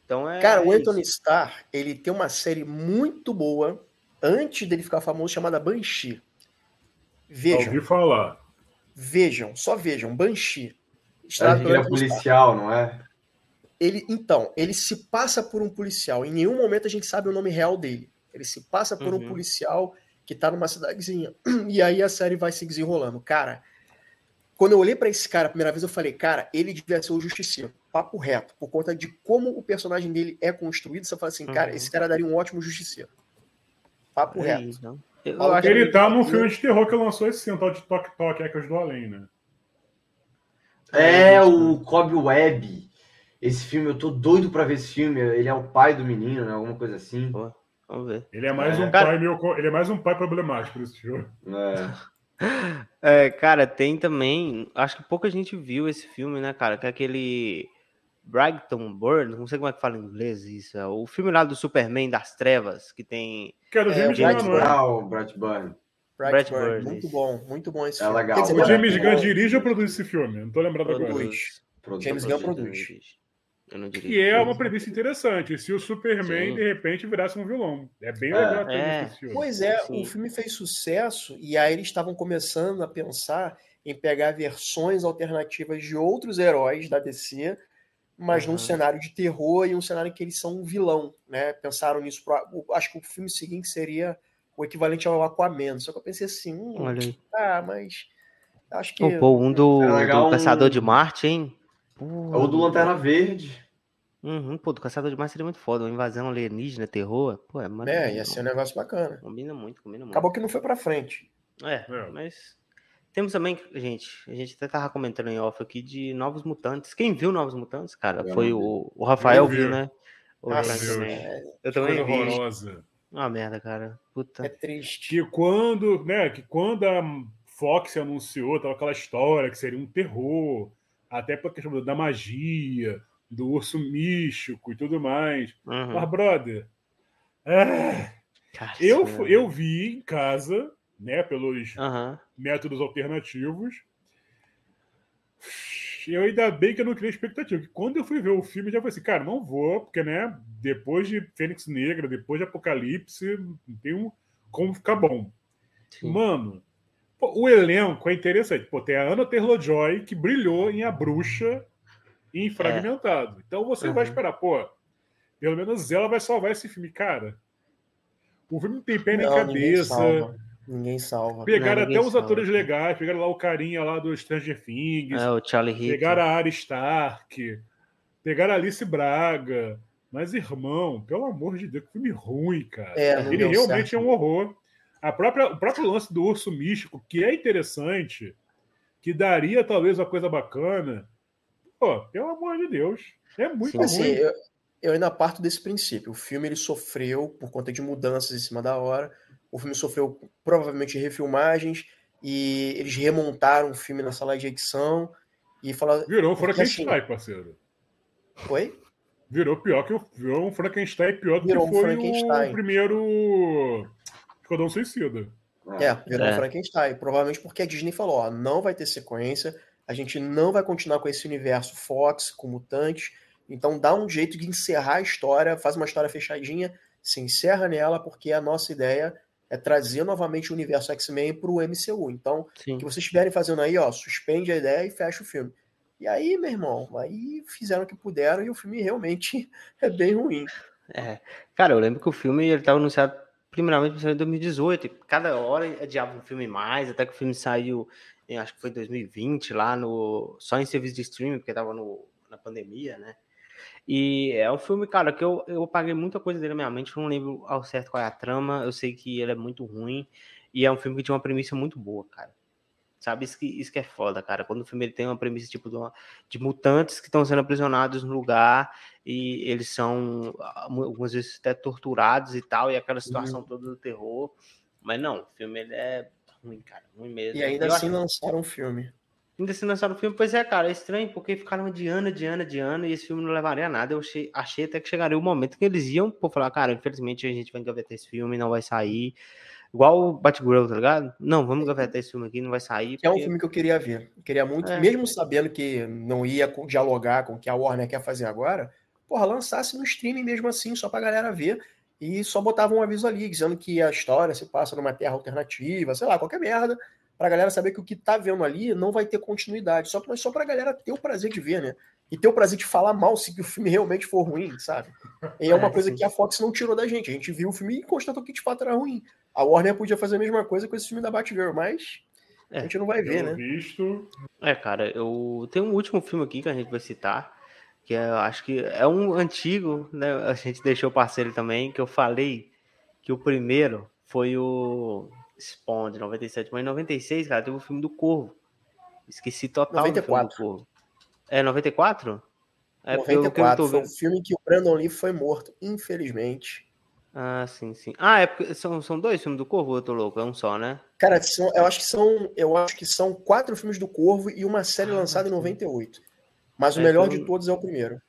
Então é. Cara, o Anthony Starr, ele tem uma série muito boa antes dele ficar famoso chamada Banshee. Vejam. Ouvi falar. Vejam, só vejam, Banshee. Ele é policial, não é? Ele, então, ele se passa por um policial. Em nenhum momento a gente sabe o nome real dele. Ele se passa por uhum. um policial que tá numa cidadezinha. E aí a série vai se desenrolando. Cara, quando eu olhei para esse cara a primeira vez, eu falei, cara, ele devia ser o justiceiro. Papo reto. Por conta de como o personagem dele é construído, você fala assim, uhum. cara, esse cara daria um ótimo justiceiro. Papo é reto. Isso, ele tá num filme de terror que lançou esse ano, tal de Toque Toque, Ecos do Além, né? É, o Cobb Webb. Esse filme, eu tô doido pra ver esse filme. Ele é o pai do menino, né? Alguma coisa assim. Pô, vamos ver. Ele é mais é. um cara... pai meio, ele é mais um pai problemático esse filme. É. é. Cara, tem também. Acho que pouca gente viu esse filme, né, cara? Que é aquele Brighton Burn, não sei como é que fala em inglês isso. É o filme lá do Superman das Trevas, que tem. Que é do James é, Gunn, não é? Brett Burn. Brett Burn, muito bom, muito bom esse é filme. Legal. Dizer, o James Gunn dirige ou produz esse filme? Não tô lembrado produz. agora. Produz. James Gunn produz. Que é uma premissa interessante. Se o Superman, Sim. de repente, virasse um vilão. É bem é. legal é. Pois é, Sim. o filme fez sucesso e aí eles estavam começando a pensar em pegar versões alternativas de outros heróis da DC mas uhum. num cenário de terror e um cenário em que eles são um vilão, né? Pensaram nisso. Pra, acho que o filme seguinte seria o equivalente ao Aquaman. Só que eu pensei assim, hum, ah, mas acho que. pô, um do, do Caçador um... de Marte, hein? Pô, Ou do Lanterna Verde. Uhum, pô, do Caçador de Marte seria muito foda. Uma invasão alienígena, terror. Pô, é, é ia ser um negócio bacana. Combina muito, combina muito. Acabou que não foi pra frente. É, é. mas temos também, gente, a gente até tava comentando em off aqui de Novos Mutantes. Quem viu Novos Mutantes, cara, foi o, o Rafael viu, né? O também. Eu também vi. horrorosa. Uma merda, cara. Puta. É triste. Que quando, né, que quando a Fox anunciou, tava aquela história que seria um terror, até pra questão da magia, do urso místico e tudo mais. Uhum. Mas, brother, é... Eu, eu vi em casa né, pelos uhum. métodos alternativos. Eu ainda bem que eu não criei expectativa. Que quando eu fui ver o filme, já falei assim, cara, não vou, porque, né, depois de Fênix Negra, depois de Apocalipse, não tem um, como ficar bom. Sim. Mano, o elenco é interessante. Pô, tem a Anna Taylor-Joy, que brilhou em A Bruxa em Fragmentado. É. Então você uhum. vai esperar, pô, pelo menos ela vai salvar esse filme. Cara, o filme tem pé na cabeça Ninguém salva. Pegaram não, até os salva. atores legais, pegaram lá o carinha lá do Stranger Things. É, o Charlie Heaton. Pegaram a Arya Stark. Pegaram a Alice Braga. Mas, irmão, pelo amor de Deus, que filme ruim, cara. É, Ele realmente certo. é um horror. A própria, o próprio lance do urso místico, que é interessante, que daria talvez uma coisa bacana. Pô, pelo amor de Deus. É muito Sim, ruim. Assim, eu, eu ainda parto desse princípio. O filme ele sofreu por conta de mudanças em cima da hora. O filme sofreu provavelmente refilmagens e eles remontaram o filme na sala de edição e falaram. Virou Frankenstein, assim, parceiro. Foi? Virou pior que o. Virou um Frankenstein pior do virou que foi um o primeiro. Esquadrão Suicida. É, virou é. um Frankenstein. Provavelmente porque a Disney falou: ó, não vai ter sequência, a gente não vai continuar com esse universo Fox, com mutantes. Então dá um jeito de encerrar a história, faz uma história fechadinha, se encerra nela, porque a nossa ideia é trazer novamente o universo X-Men para o MCU. Então, Sim. o que vocês estiverem fazendo aí, ó, suspende a ideia e fecha o filme. E aí, meu irmão, aí fizeram o que puderam e o filme realmente é bem ruim. É. Cara, eu lembro que o filme ele estava anunciado primeiramente em 2018. Cada hora adiava um filme mais, até que o filme saiu, acho que foi em 2020, lá no só em serviço de streaming, porque estava na pandemia, né? E é um filme, cara, que eu, eu paguei muita coisa dele na minha mente, não lembro ao certo qual é a trama, eu sei que ele é muito ruim, e é um filme que tinha uma premissa muito boa, cara. Sabe, isso que, isso que é foda, cara. Quando o filme tem uma premissa tipo de, uma, de mutantes que estão sendo aprisionados no lugar e eles são algumas vezes até torturados e tal, e aquela situação uhum. toda do terror. Mas não, o filme ele é ruim, cara, ruim mesmo. E ainda eu assim acho... lançaram um filme ainda se lançaram o filme. Pois é, cara, é estranho, porque ficaram de ano, de ano, de ano, e esse filme não levaria a nada. Eu achei, achei até que chegaria o momento que eles iam por falar, cara, infelizmente a gente vai engavetar esse filme, não vai sair. Igual o Batgirl, tá ligado? Não, vamos engavetar esse filme aqui, não vai sair. Porque... É um filme que eu queria ver. Eu queria muito, é. mesmo sabendo que não ia dialogar com o que a Warner quer fazer agora, porra, lançasse no streaming mesmo assim, só pra galera ver. E só botava um aviso ali, dizendo que a história se passa numa terra alternativa, sei lá, qualquer merda para a galera saber que o que tá vendo ali não vai ter continuidade, só para só a galera ter o prazer de ver, né? E ter o prazer de falar mal se o filme realmente for ruim, sabe? E é uma é, coisa sim. que a Fox não tirou da gente. A gente viu o filme e constatou que de fato era ruim. A Warner podia fazer a mesma coisa com esse filme da Batgirl, mas é, a gente não vai ver, né? Visto. É, cara, eu tenho um último filme aqui que a gente vai citar, que é, acho que é um antigo, né? A gente deixou o parceiro também, que eu falei que o primeiro foi o Spawn de 97, mas em 96, cara, teve o filme do Corvo. Esqueci total 94. do Corvo. É 94? É 94, foi um filme que o Brandon Lee foi morto, infelizmente. Ah, sim, sim. Ah, é porque são, são dois filmes do Corvo, eu tô louco, é um só, né? Cara, são, eu acho que são, eu acho que são quatro filmes do Corvo e uma série ah, lançada sim. em 98. Mas o é, melhor de todos é o primeiro.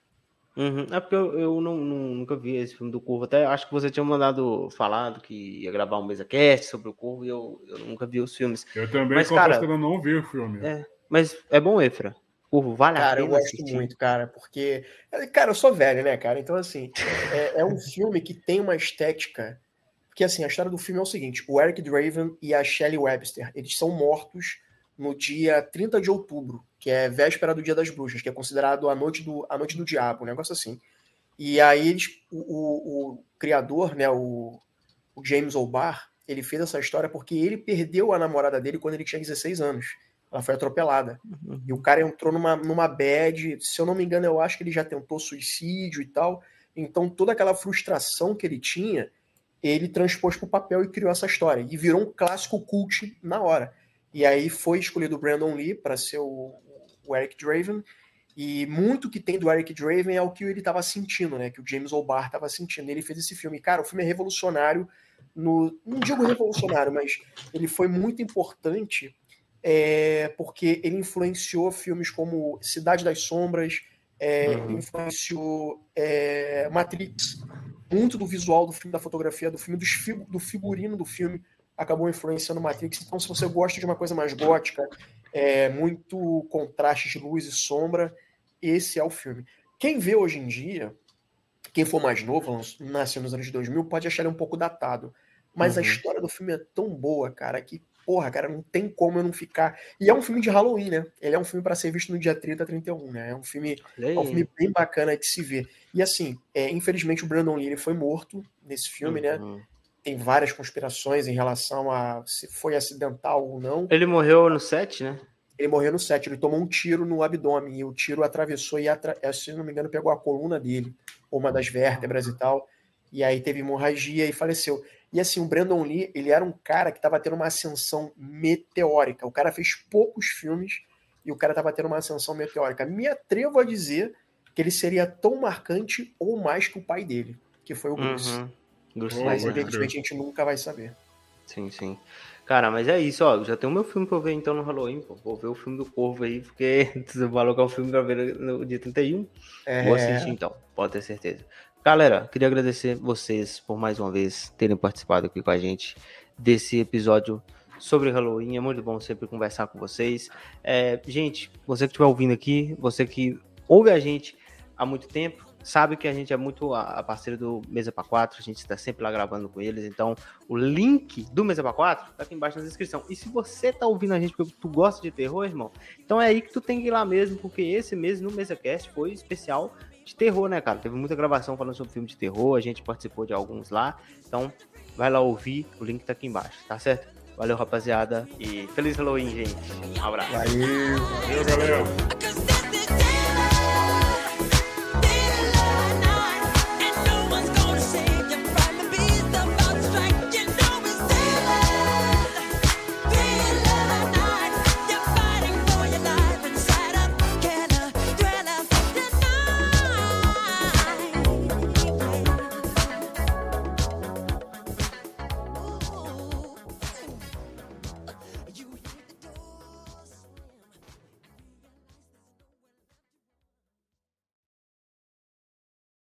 Uhum. É porque eu, eu não, não, nunca vi esse filme do Corvo. Até acho que você tinha mandado falado que ia gravar um mesa cast sobre o Corvo e eu, eu nunca vi os filmes. Eu também mas, cara, que eu não vi o filme. É, mas é bom, Efra. Corvo, vale cara, a pena. Cara, eu gosto assistir. muito, cara, porque. Cara, eu sou velho, né, cara? Então, assim, é, é um filme que tem uma estética. Porque, assim, a história do filme é o seguinte: o Eric Draven e a Shelley Webster, eles são mortos no dia 30 de outubro, que é véspera do Dia das Bruxas, que é considerado a noite do, a noite do diabo, um negócio assim. E aí eles, o, o, o criador, né, o, o James O'Barr, ele fez essa história porque ele perdeu a namorada dele quando ele tinha 16 anos. Ela foi atropelada. Uhum. E o cara entrou numa, numa bad, se eu não me engano, eu acho que ele já tentou suicídio e tal. Então toda aquela frustração que ele tinha, ele transpôs para o papel e criou essa história. E virou um clássico cult na hora. E aí foi escolhido o Brandon Lee para ser o, o, Eric Draven. E muito que tem do Eric Draven é o que ele estava sentindo, né? Que o James O'Barr estava sentindo. Ele fez esse filme. Cara, o filme é revolucionário. No, não digo revolucionário, mas ele foi muito importante é, porque ele influenciou filmes como Cidade das Sombras, é, uhum. influenciou é, Matrix, muito do visual do filme, da fotografia do filme, do, do figurino do filme acabou influenciando Matrix. Então, se você gosta de uma coisa mais gótica, é, muito contraste de luz e sombra, esse é o filme. Quem vê hoje em dia, quem for mais novo, nasceu nos anos 2000, pode achar ele um pouco datado. Mas uhum. a história do filme é tão boa, cara, que, porra, cara, não tem como eu não ficar. E é um filme de Halloween, né? Ele é um filme para ser visto no dia 30 a 31, né? É um filme, é um filme bem bacana de se ver. E assim, é, infelizmente o Brandon Lee foi morto nesse filme, né? uhum. né? tem várias conspirações em relação a se foi acidental ou não. Ele morreu no set, né? Ele morreu no set, ele tomou um tiro no abdômen e o tiro atravessou e, atra... É, se não me engano, pegou a coluna dele, uma das vértebras e tal. E aí teve hemorragia e faleceu. E assim, o Brandon Lee, ele era um cara que estava tendo uma ascensão meteórica. O cara fez poucos filmes e o cara estava tendo uma ascensão meteórica. Me atrevo a dizer que ele seria tão marcante ou mais que o pai dele, que foi o Bruce. Uhum. Mas evidentemente a gente nunca vai saber. Sim, sim. Cara, mas é isso, ó. Já tem o meu filme pra eu ver então no Halloween, pô. Vou ver o filme do Corvo aí, porque você que é um filme pra ver no dia 31. É... Vou assistir então, pode ter certeza. Galera, queria agradecer vocês por mais uma vez terem participado aqui com a gente desse episódio sobre Halloween. É muito bom sempre conversar com vocês. É, gente, você que estiver ouvindo aqui, você que ouve a gente há muito tempo, sabe que a gente é muito a, parceira do Mesa para 4, a gente está sempre lá gravando com eles, então o link do Mesa para 4 tá aqui embaixo na descrição. E se você tá ouvindo a gente porque tu gosta de terror, irmão, então é aí que tu tem que ir lá mesmo, porque esse mês no MesaCast foi especial de terror, né, cara? Teve muita gravação falando sobre filme de terror, a gente participou de alguns lá, então vai lá ouvir, o link tá aqui embaixo, tá certo? Valeu, rapaziada, e feliz Halloween, gente. Um abraço. Valeu, Valeu galera.